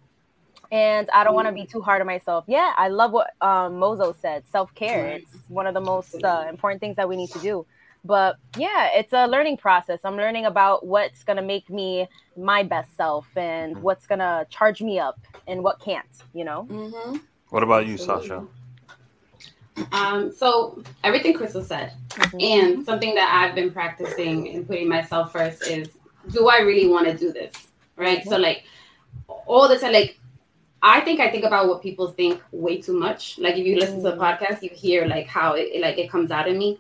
and i don't want to be too hard on myself. Yeah i love what um, mozo said. Self-care it's one of the most uh, important things that we need to do. But yeah it's a learning process. I'm learning about what's going to make me my best self and what's going to charge me up and what can't you know? Mm-hmm. what about you sasha? Um, so everything Crystal said, mm-hmm. and something that I've been practicing and putting myself first is, do I really want to do this? Right. Mm-hmm. So like all the time, like I think I think about what people think way too much. Like if you listen mm-hmm. to the mm-hmm. podcast, you hear like how it, it, like it comes out of me,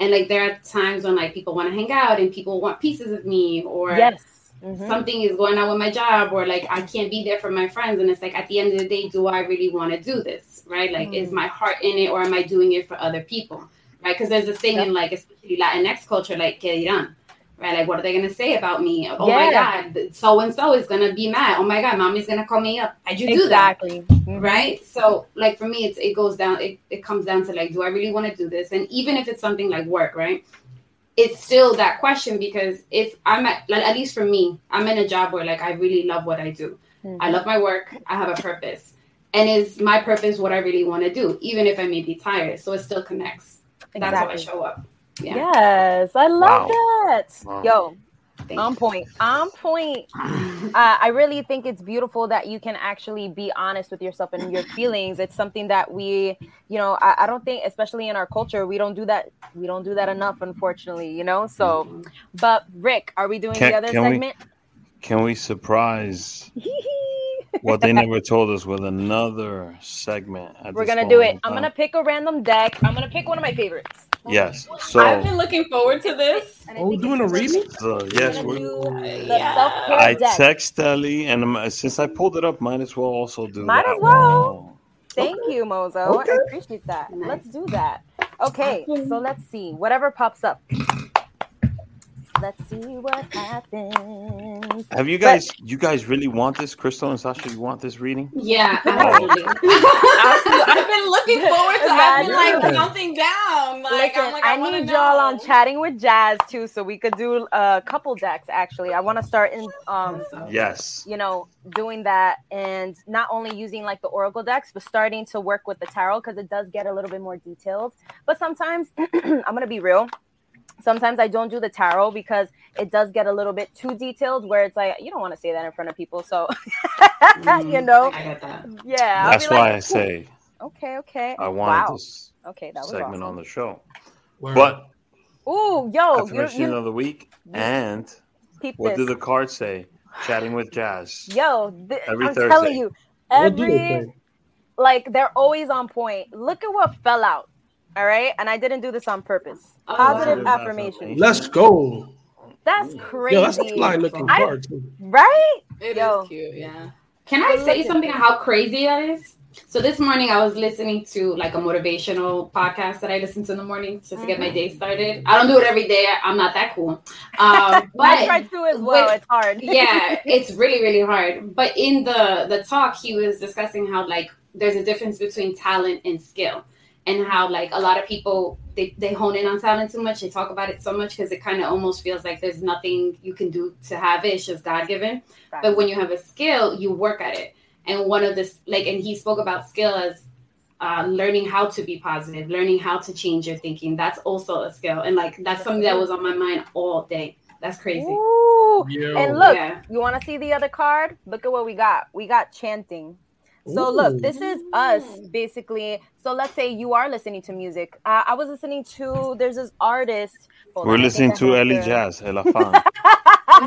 and like there are times when like people want to hang out and people want pieces of me, or yes. Mm-hmm. Something is going on with my job, or like I can't be there for my friends, and it's like at the end of the day, do I really want to do this? right? Like, mm. is my heart in it or am I doing it for other people, right? Because there's this thing yep. in like, especially Latinx culture, like, que dirán, right? Like, what are they going to say about me? Oh yeah. my God, so and so is going to be mad. Oh my God, mommy's going to call me up. How'd you exactly. do that? Mm-hmm. Right? So, like, for me, it's, it goes down, it, it comes down to like, do I really want to do this? And even if it's something like work, right? It's still that question because if I'm at, like, at least for me, I'm in a job where like I really love what I do. Mm-hmm. I love my work. I have a purpose and is my purpose what I really want to do, even if I may be tired. So it still connects. Exactly. That's how I show up. Yeah. Yes, I love wow. that. Wow. Yo, Thank on point. On point. uh, I really think it's beautiful that you can actually be honest with yourself and your feelings. It's something that we, you know, I, I, don't think, especially in our culture, we don't do that. We don't do that enough, unfortunately. You know. So, mm-hmm. but Rick, are we doing can, the other segment? We, can we surprise what they never told us with another segment. We're gonna do it. I'm gonna pick a random deck. I'm gonna pick one of my favorites. Yes. So I've been looking forward to this. Are we oh, doing a reading? So, yes, we're. Yeah. I text Ellie, and since I pulled it up, might as well also do might that. As well. Thank okay. you, Mozo. Okay. I appreciate that. Nice. Let's do that. Okay, so let's see. Whatever pops up. Let's see what happens. Have you guys? But, you guys really want this, Crystal and Sasha? You want this reading? Yeah, absolutely. I've been looking forward to. I've been like counting down. Like, Listen, like, I, I need y'all on chatting with Jazz too, so we could do a couple decks. Actually, I want to start in. Um, yes. You know, doing that and not only using like the Oracle decks, but starting to work with the tarot because it does get a little bit more detailed. But sometimes, I'm gonna be real sometimes I don't do the tarot because it does get a little bit too detailed where it's like you don't want to say that in front of people. So mm, you know. That. Yeah. That's why like, I say Okay, okay. I wanted wow. this okay, that was segment awesome. on the show. Word. But Ooh, yo, affirmation you, you, of the week and what do the cards say? Chatting with Jazz. Yo, th- every I'm Thursday. telling you, every like they're always on point. Look at what fell out. All right. And I didn't do this on purpose. Oh, Positive wow. affirmation. Let's go. That's crazy. Yo, that's a fly looking card, too. Right? It Yo. is cute. Yeah. Can I say something about how crazy that is? So this morning I was listening to like a motivational podcast that I listen to in the morning just to get my mm-hmm. day started. I don't do it every day. I'm not that cool. Um, but I try to as well. With, it's hard. yeah, it's really really hard. But in the the talk, he was discussing how like there's a difference between talent and skill and how like a lot of people they, they hone in on talent too much they talk about it so much because it kind of almost feels like there's nothing you can do to have it it's just god-given. Right. but when you have a skill you work at it. And one of this like and he spoke about skill as uh, learning how to be positive learning how to change your thinking. That's also a skill. And like that's something that was on my mind all day. That's crazy. Ooh. and look yeah. you want to see the other card? Look at what we got. We got chanting so Ooh. look, this is us basically. So let's say you are listening to music. Uh, I was listening to there's this artist. We're listening to Ellie Jazz, Elafan.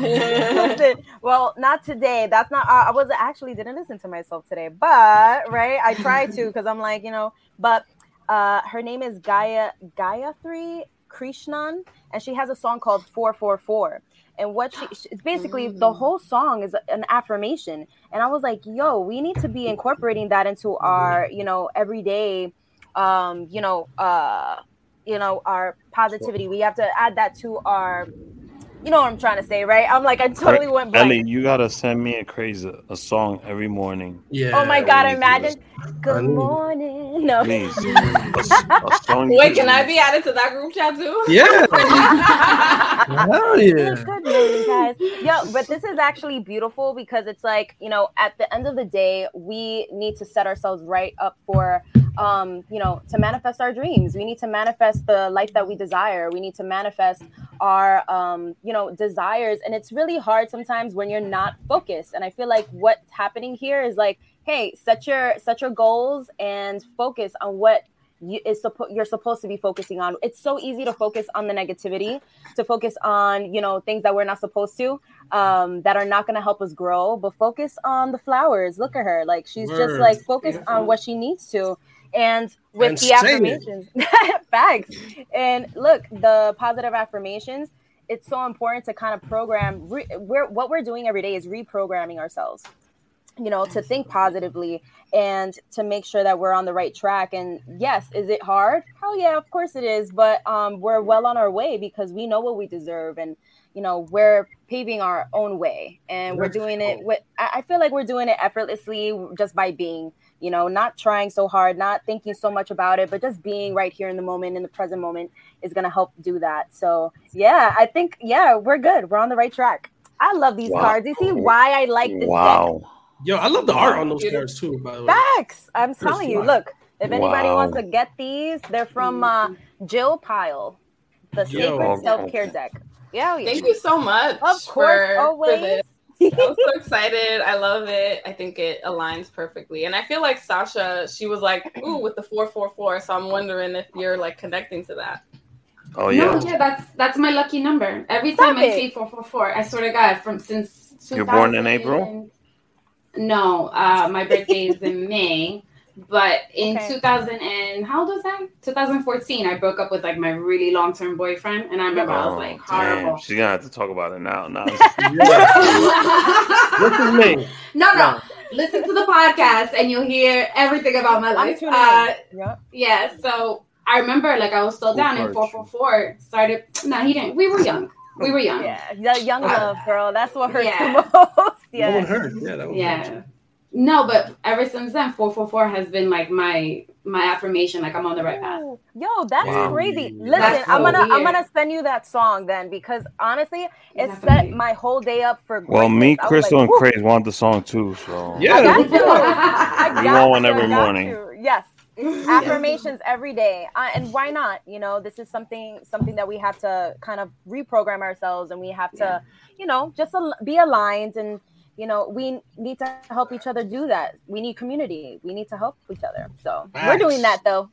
Listen, well, not today. That's not. Uh, I was actually didn't listen to myself today, but right, I tried to because I'm like, you know. But uh, her name is Gaia Gaia Three Krishnan, and she has a song called 444. And what she, she- it's basically the whole song is an affirmation. And I was like, yo, we need to be incorporating that into our, you know, everyday, um, you know, uh, you know, our positivity. We have to add that to our, you know what I'm trying to say, right? I'm like, I totally went blank. Ellie, you gotta send me a crazy a song every morning. Yeah. Oh my god! we need to Imagine. Good morning. No. Please. a, a song Wait, can I be added to that group chat too? Yeah. Hell yeah. Good morning, guys. Yo, but this is actually beautiful because it's like you know, at the end of the day, we need to set ourselves right up for, um, you know, to manifest our dreams. We need to manifest the life that we desire. We need to manifest our, um, you know, desires. And it's really hard sometimes when you're not focused. And I feel like what's happening here is like, hey, set your set your goals and focus on what you, is suppo- you're supposed to be focusing on. It's so easy to focus on the negativity, to focus on you know things that we're not supposed to, um, that are not going to help us grow. But focus on the flowers. Look at her, like she's just like focused Beautiful. on what she needs to, and with And the affirmations, facts. And look, the positive affirmations. It's so important to kind of program. Re- we're what we're doing every day is reprogramming ourselves you know to think positively and to make sure that we're on the right track and yes is it hard hell yeah of course it is but um we're well on our way because we know what we deserve and you know we're paving our own way and we're doing it with i I feel like we're doing it effortlessly just by being you know not trying so hard not thinking so much about it but just being right here in the moment in the present moment is going to help do that so yeah i think yeah we're good we're on the right track i love these Wow. cards you see why i like this deck Wow. Yo, I love the art on those Beautiful. cards too, by the way. Facts. I'm telling you. fly. Look, if anybody Wow. wants to get these, they're from uh, Jill Pile, the Yo. Sacred Self Care Deck. Yeah, yeah. Thank you so much. Of course, for, always. For this. I was so excited. I love it. I think it aligns perfectly. And I feel like Sasha, she was like, ooh, with the 444. So I'm wondering if you're like connecting to that. Oh yeah. No, yeah, that's that's my lucky number. Every time Stop I see four four four, I swear to God, from since You're born in April? No, uh, my birthday is in May. But in Okay. 2000 and how old was that? 2014, I broke up with like my really long term boyfriend, and I remember I was Oh, like damn. horrible. She's gonna have to talk about it now. Now What's his name? no, no, listen to the podcast, and you'll hear everything about my life. Uh, in. Yeah. Yeah, so I remember like I was still down in 444. Started, no, he didn't. We were young. We were young. Yeah, the young love, girl. That's what hurts yeah. the most. Yeah, That one Yeah. hurt. Yeah, that one Yeah. hurt. No, but ever since then, 444 has been like my my affirmation. Like I'm on the right path. Yo, that's Wow. crazy. That's Listen, I'm gonna I'm gonna send you that song then because honestly, it set Definitely. my whole day up for Well, greatness. me, Crystal, like, and "Woo." Craze want the song too. So Yeah. I got you. I We got want one every morning. you. Yes. affirmations every day uh, and why not you know this is something something that we have to kind of reprogram ourselves and we have to Yeah. you know just al- be aligned and you know we need to help each other do that we need community we need to help each other so we're doing that though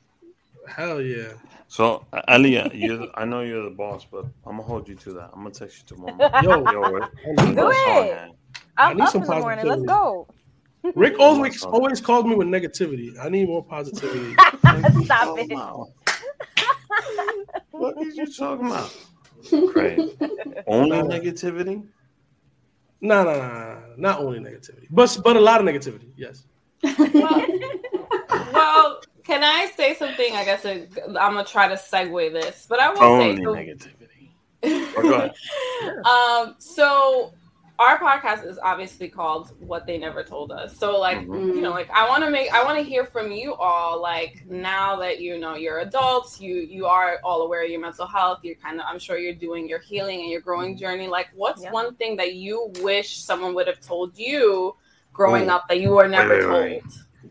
Hell yeah. So, Aliyah, you, I know you're the boss, but I'm gonna hold you to that. I'm gonna text you tomorrow. Yo, Yo, what- Do what that. song, it. i'm need up some in the morning let's go Rick always always calls me with negativity. I need more positivity. stop it wow. What is you talking about? Craig. Only negativity? No, no, no, no, not only negativity, but but a lot of negativity. Yes. Well, well, can I say something? I guess I'm gonna try to segue this, but I will Only say so- negativity. Oh, go ahead. um, so our podcast is obviously called "What They Never Told Us." So, like, Mhm. you know, like I want to make, I want to hear from you all. Like, now that you know you're adults, you you are all aware of your mental health. You're kind of, I'm sure you're doing your healing and your growing journey. Like, what's Yeah. one thing that you wish someone would have told you growing Ooh. up that you were never wait, told? wait.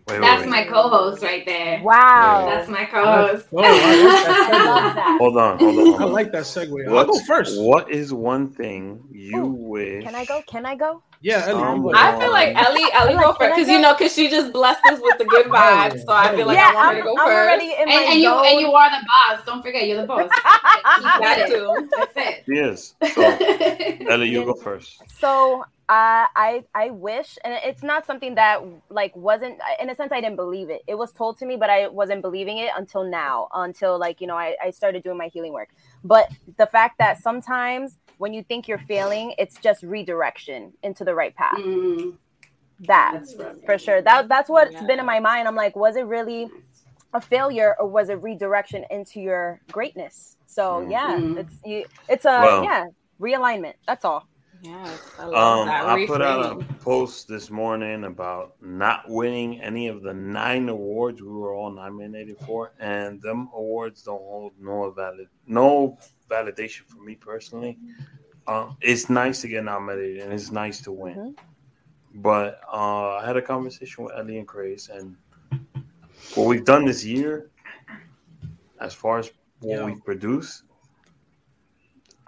Wait, That's wait, my wait. co-host right there. wow That's my co-host. Oh, I like that I love Hold on, hold on. I like that segue. I'll go first. what is one thing you Ooh, wish? can i go can i go Yeah, Ellie, you go. I feel like Ellie, Ellie like, go can first because you know, because she just blessed us with the good vibes. So I feel like yeah I want her to go I'm first. already in And, my and you zone. and you are the boss. Don't forget, you're the boss. That That's too. That's it. Yes. So, Ellie, you go first. so I I I wish, and it's not something that like wasn't in a sense I didn't believe it. It was told to me, but I wasn't believing it until now, until like you know I, I started doing my healing work. But the fact that sometimes when you think you're failing, it's just redirection into the right path. Mm, That that's right. for sure. That that's what's Yeah. been in my mind. I'm like, was it really a failure or was it redirection into your greatness? So Mm. yeah, Mm. it's you, it's a Well- yeah realignment. That's all. Yes, I love Um, that. I put out a post this morning about not winning any of the nine awards we were all nominated for, and them awards don't hold no valid no validation for me personally. Um, it's nice to get nominated and it's nice to win, Mhm. but uh, I had a conversation with Ellie and Craze, and what we've done this year, as far as what Yeah. we've produced,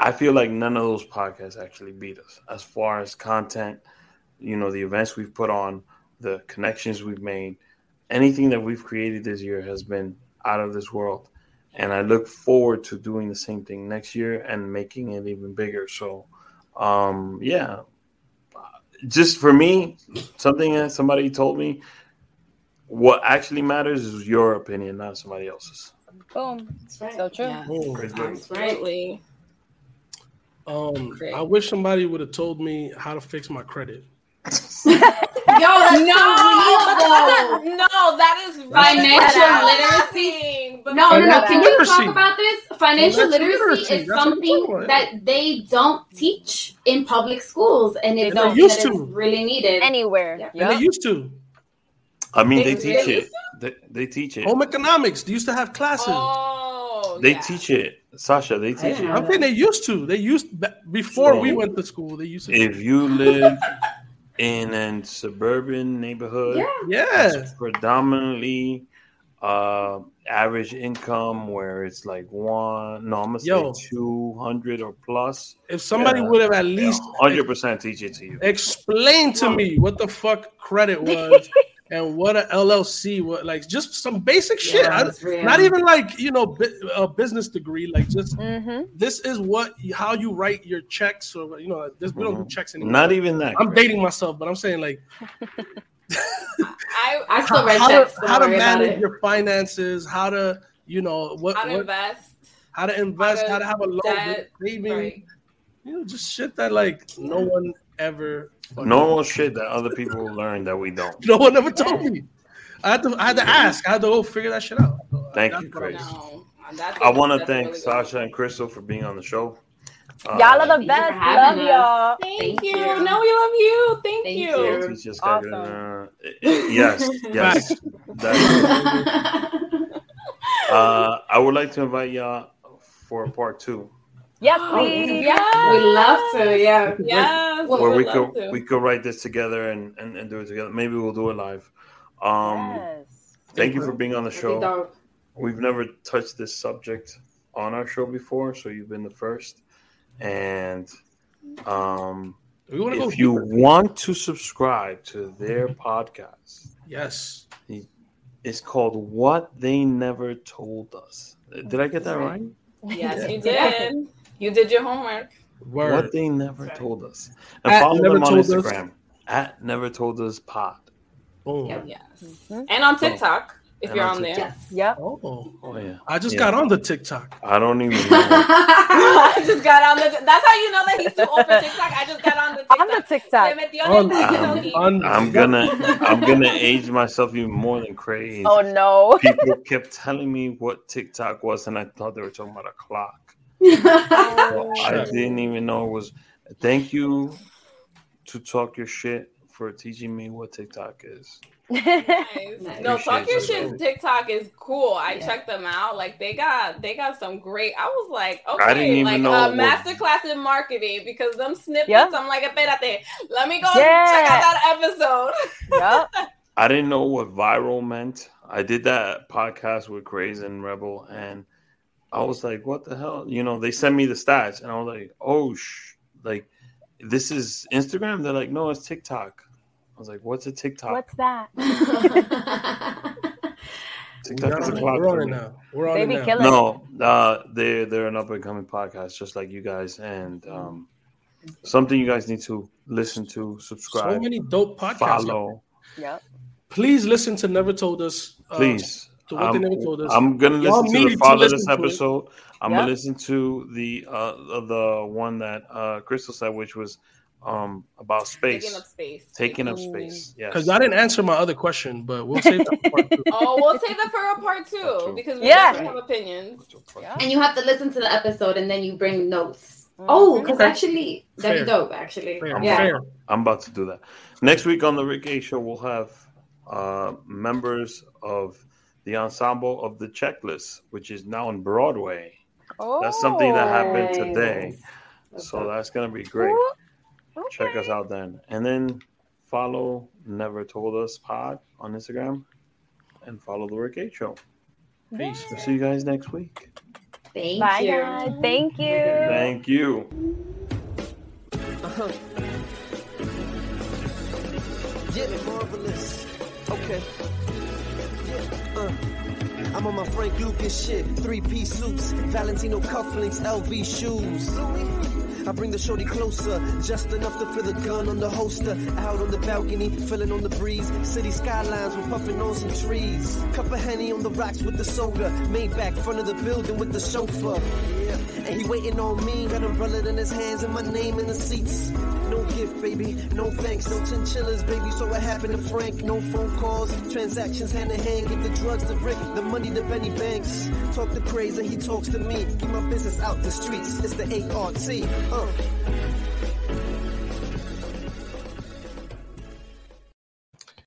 I feel like none of those podcasts actually beat us as far as content, you know, the events we've put on, the connections we've made, anything that we've created this year has been out of this world. And I look forward to doing the same thing next year and making it even bigger. So, um, yeah, just for me, something that somebody told me, what actually matters is your opinion, not somebody else's. Boom. That's right. So true. Yeah, Oh, Crazy good. Absolutely. Um, Great. I wish somebody would have told me how to fix my credit. Yo, that's No, so real, no, that is Financial literacy. No, no, no. Can we talk about this? Financial Financial literacy, literacy, is that's something that they don't teach in public schools, and it's And they something used that is to. really needed. Anywhere. Yeah. And they used to. I mean, they They teach really it. They, they teach it. Home economics. They used to have classes. Oh, They yeah. teach it, Sasha. They teach didn't it. I'm saying they used to. They used ba- before we went to school. They used to. If you live in a suburban neighborhood, Yeah. yeah. that's predominantly uh, average income, where it's like one, no, I'm gonna Yo. say two hundred or plus. If somebody Yeah. would have at least hundred percent teach it to you. explain to me what the fuck credit was and what a LLC was, like just some basic shit. Yeah, I- not even like you know a business degree. Like just Mm-hmm. this is what how you write your checks or you know this, we don't do Mhm. checks anymore. Not even that. I'm Craig. dating myself, but I'm saying like I, I how, still read how checks. to, how to manage your finances, how to you know what, how to what invest. how to invest, how how to to have a loan, debt, saving, Right. you know, just shit that like no one ever. Fucking- normal shit that other people learn that we don't. No one ever told me. I had to. I had to ask. I had to go figure that shit out. Thank That's you, I- Chris. No, I want to thank really good. Sasha and Crystal for being on the show. Uh, Y'all are the Thank you best. Love us. y'all. Thank, Thank you. you. No, we love you. Thank, Thank you. you. Teach us how to- Awesome. uh, yes, yes. That- uh, I would like to invite y'all for part two, Yes, Oh, please. yeah. We'd love to, yeah. Yes. Well, where would we love could to. we could write this together and, and, and do it together. Maybe we'll do it live. Um, yes. Thank you for being on the show. We've never touched this subject on our show before, so you've been the first. And um, We want to go. if you deeper. want to subscribe to their podcast, yes. it's called "What They Never Told Us." Did I get that right? Yes, you did. You did your homework. Word. What they never told us. And At follow Never them on Told Us. Instagram at Never Told Us Pod. Boom. Yep. Yes. Mhm. And on TikTok, if And you're on on there. Yes. Yep. Oh. Oh yeah, I just Yeah. got on the TikTok. I don't even know. I just got on the. That's how you know that he's too old for TikTok. I just got on the Tiktok. On the TikTok. Se metió en On, el TikTok. on- I'm gonna I'm gonna age myself even more than crazy. Oh no. People kept telling me what TikTok was, and I thought they were talking about a clock. Oh, I didn't even know it was. Thank you to talk your shit for teaching me what TikTok is. Nice. Nice. No, talk your shit. TikTok is cool. I Yeah. checked them out. Like they got they got some great. I was like, I didn't okay, even like a what- master class in marketing because them snippets. Yeah. I'm like, espérate, let me go Yeah. check out that episode. yep. I didn't know what viral meant. I did that podcast with Craze and Rebel, and I was like, "What the hell?" You know, they sent me the stats, and I was like, "Oh, sh!" Like, this is Instagram. They're like, "No, it's TikTok." I was like, "What's a TikTok?" What's that? We TikTok got is a on it. clock We're on it now. We're on Baby it now. No, uh, they they're an up and coming podcast, just like you guys, and um, something you guys need to listen to, subscribe. So subscribe, many dope podcasts. follow. Yep. Please listen to Never Told Us. uh, Please. To what I'm, never told us. I'm gonna Y'all listen to need the to father listen this to episode. I'm Yep. gonna listen to the uh the one that uh Crystal said, which was um about space, Taking up space. taking up Mm. space. Yes, Because I didn't answer my other question, but we'll save that for part two. Oh, we'll save that for a part Part two two. because we Yeah. have opinions. Yeah. And you have to listen to the episode and then you bring notes. Mhm. Oh, because Okay. actually, that'd be dope. Actually, Fair, yeah. fair. I'm about to do that. Next week on the Rick A Show, we'll have uh members of the ensemble of the checklist, which is now on Broadway. That's something that happened Nice. today. So that's gonna be great. Ooh, Check us out then. And then follow Never Told Us Pod on Instagram and follow the Rick A Show. Peace. We'll see you guys next week. Thank Bye, you. guys. Thank you. Thank you. Uh-huh. Yeah, marvelous. Okay. Yeah, uh. I'm on my Frank Lucas shit. Three piece suits, Valentino cufflinks, LV shoes. I bring the shorty closer, just enough to feel the gun on the holster. Out on the balcony, feeling on the breeze. City skylines, we're puffing on some trees. Cup of Henny on the rocks with the soda. Made back front of the building with the chauffeur. And he waiting on me, got umbrella in his hands and my name in the seats. Gift, baby, no thanks, no chinchillas, baby. So what happened to Frank? No phone calls, transactions hand in hand. Give the drugs to Rick, the money to Benny Banks. Talk to crazy, he talks to me. Keep my business out the streets. It's the ART. Uh.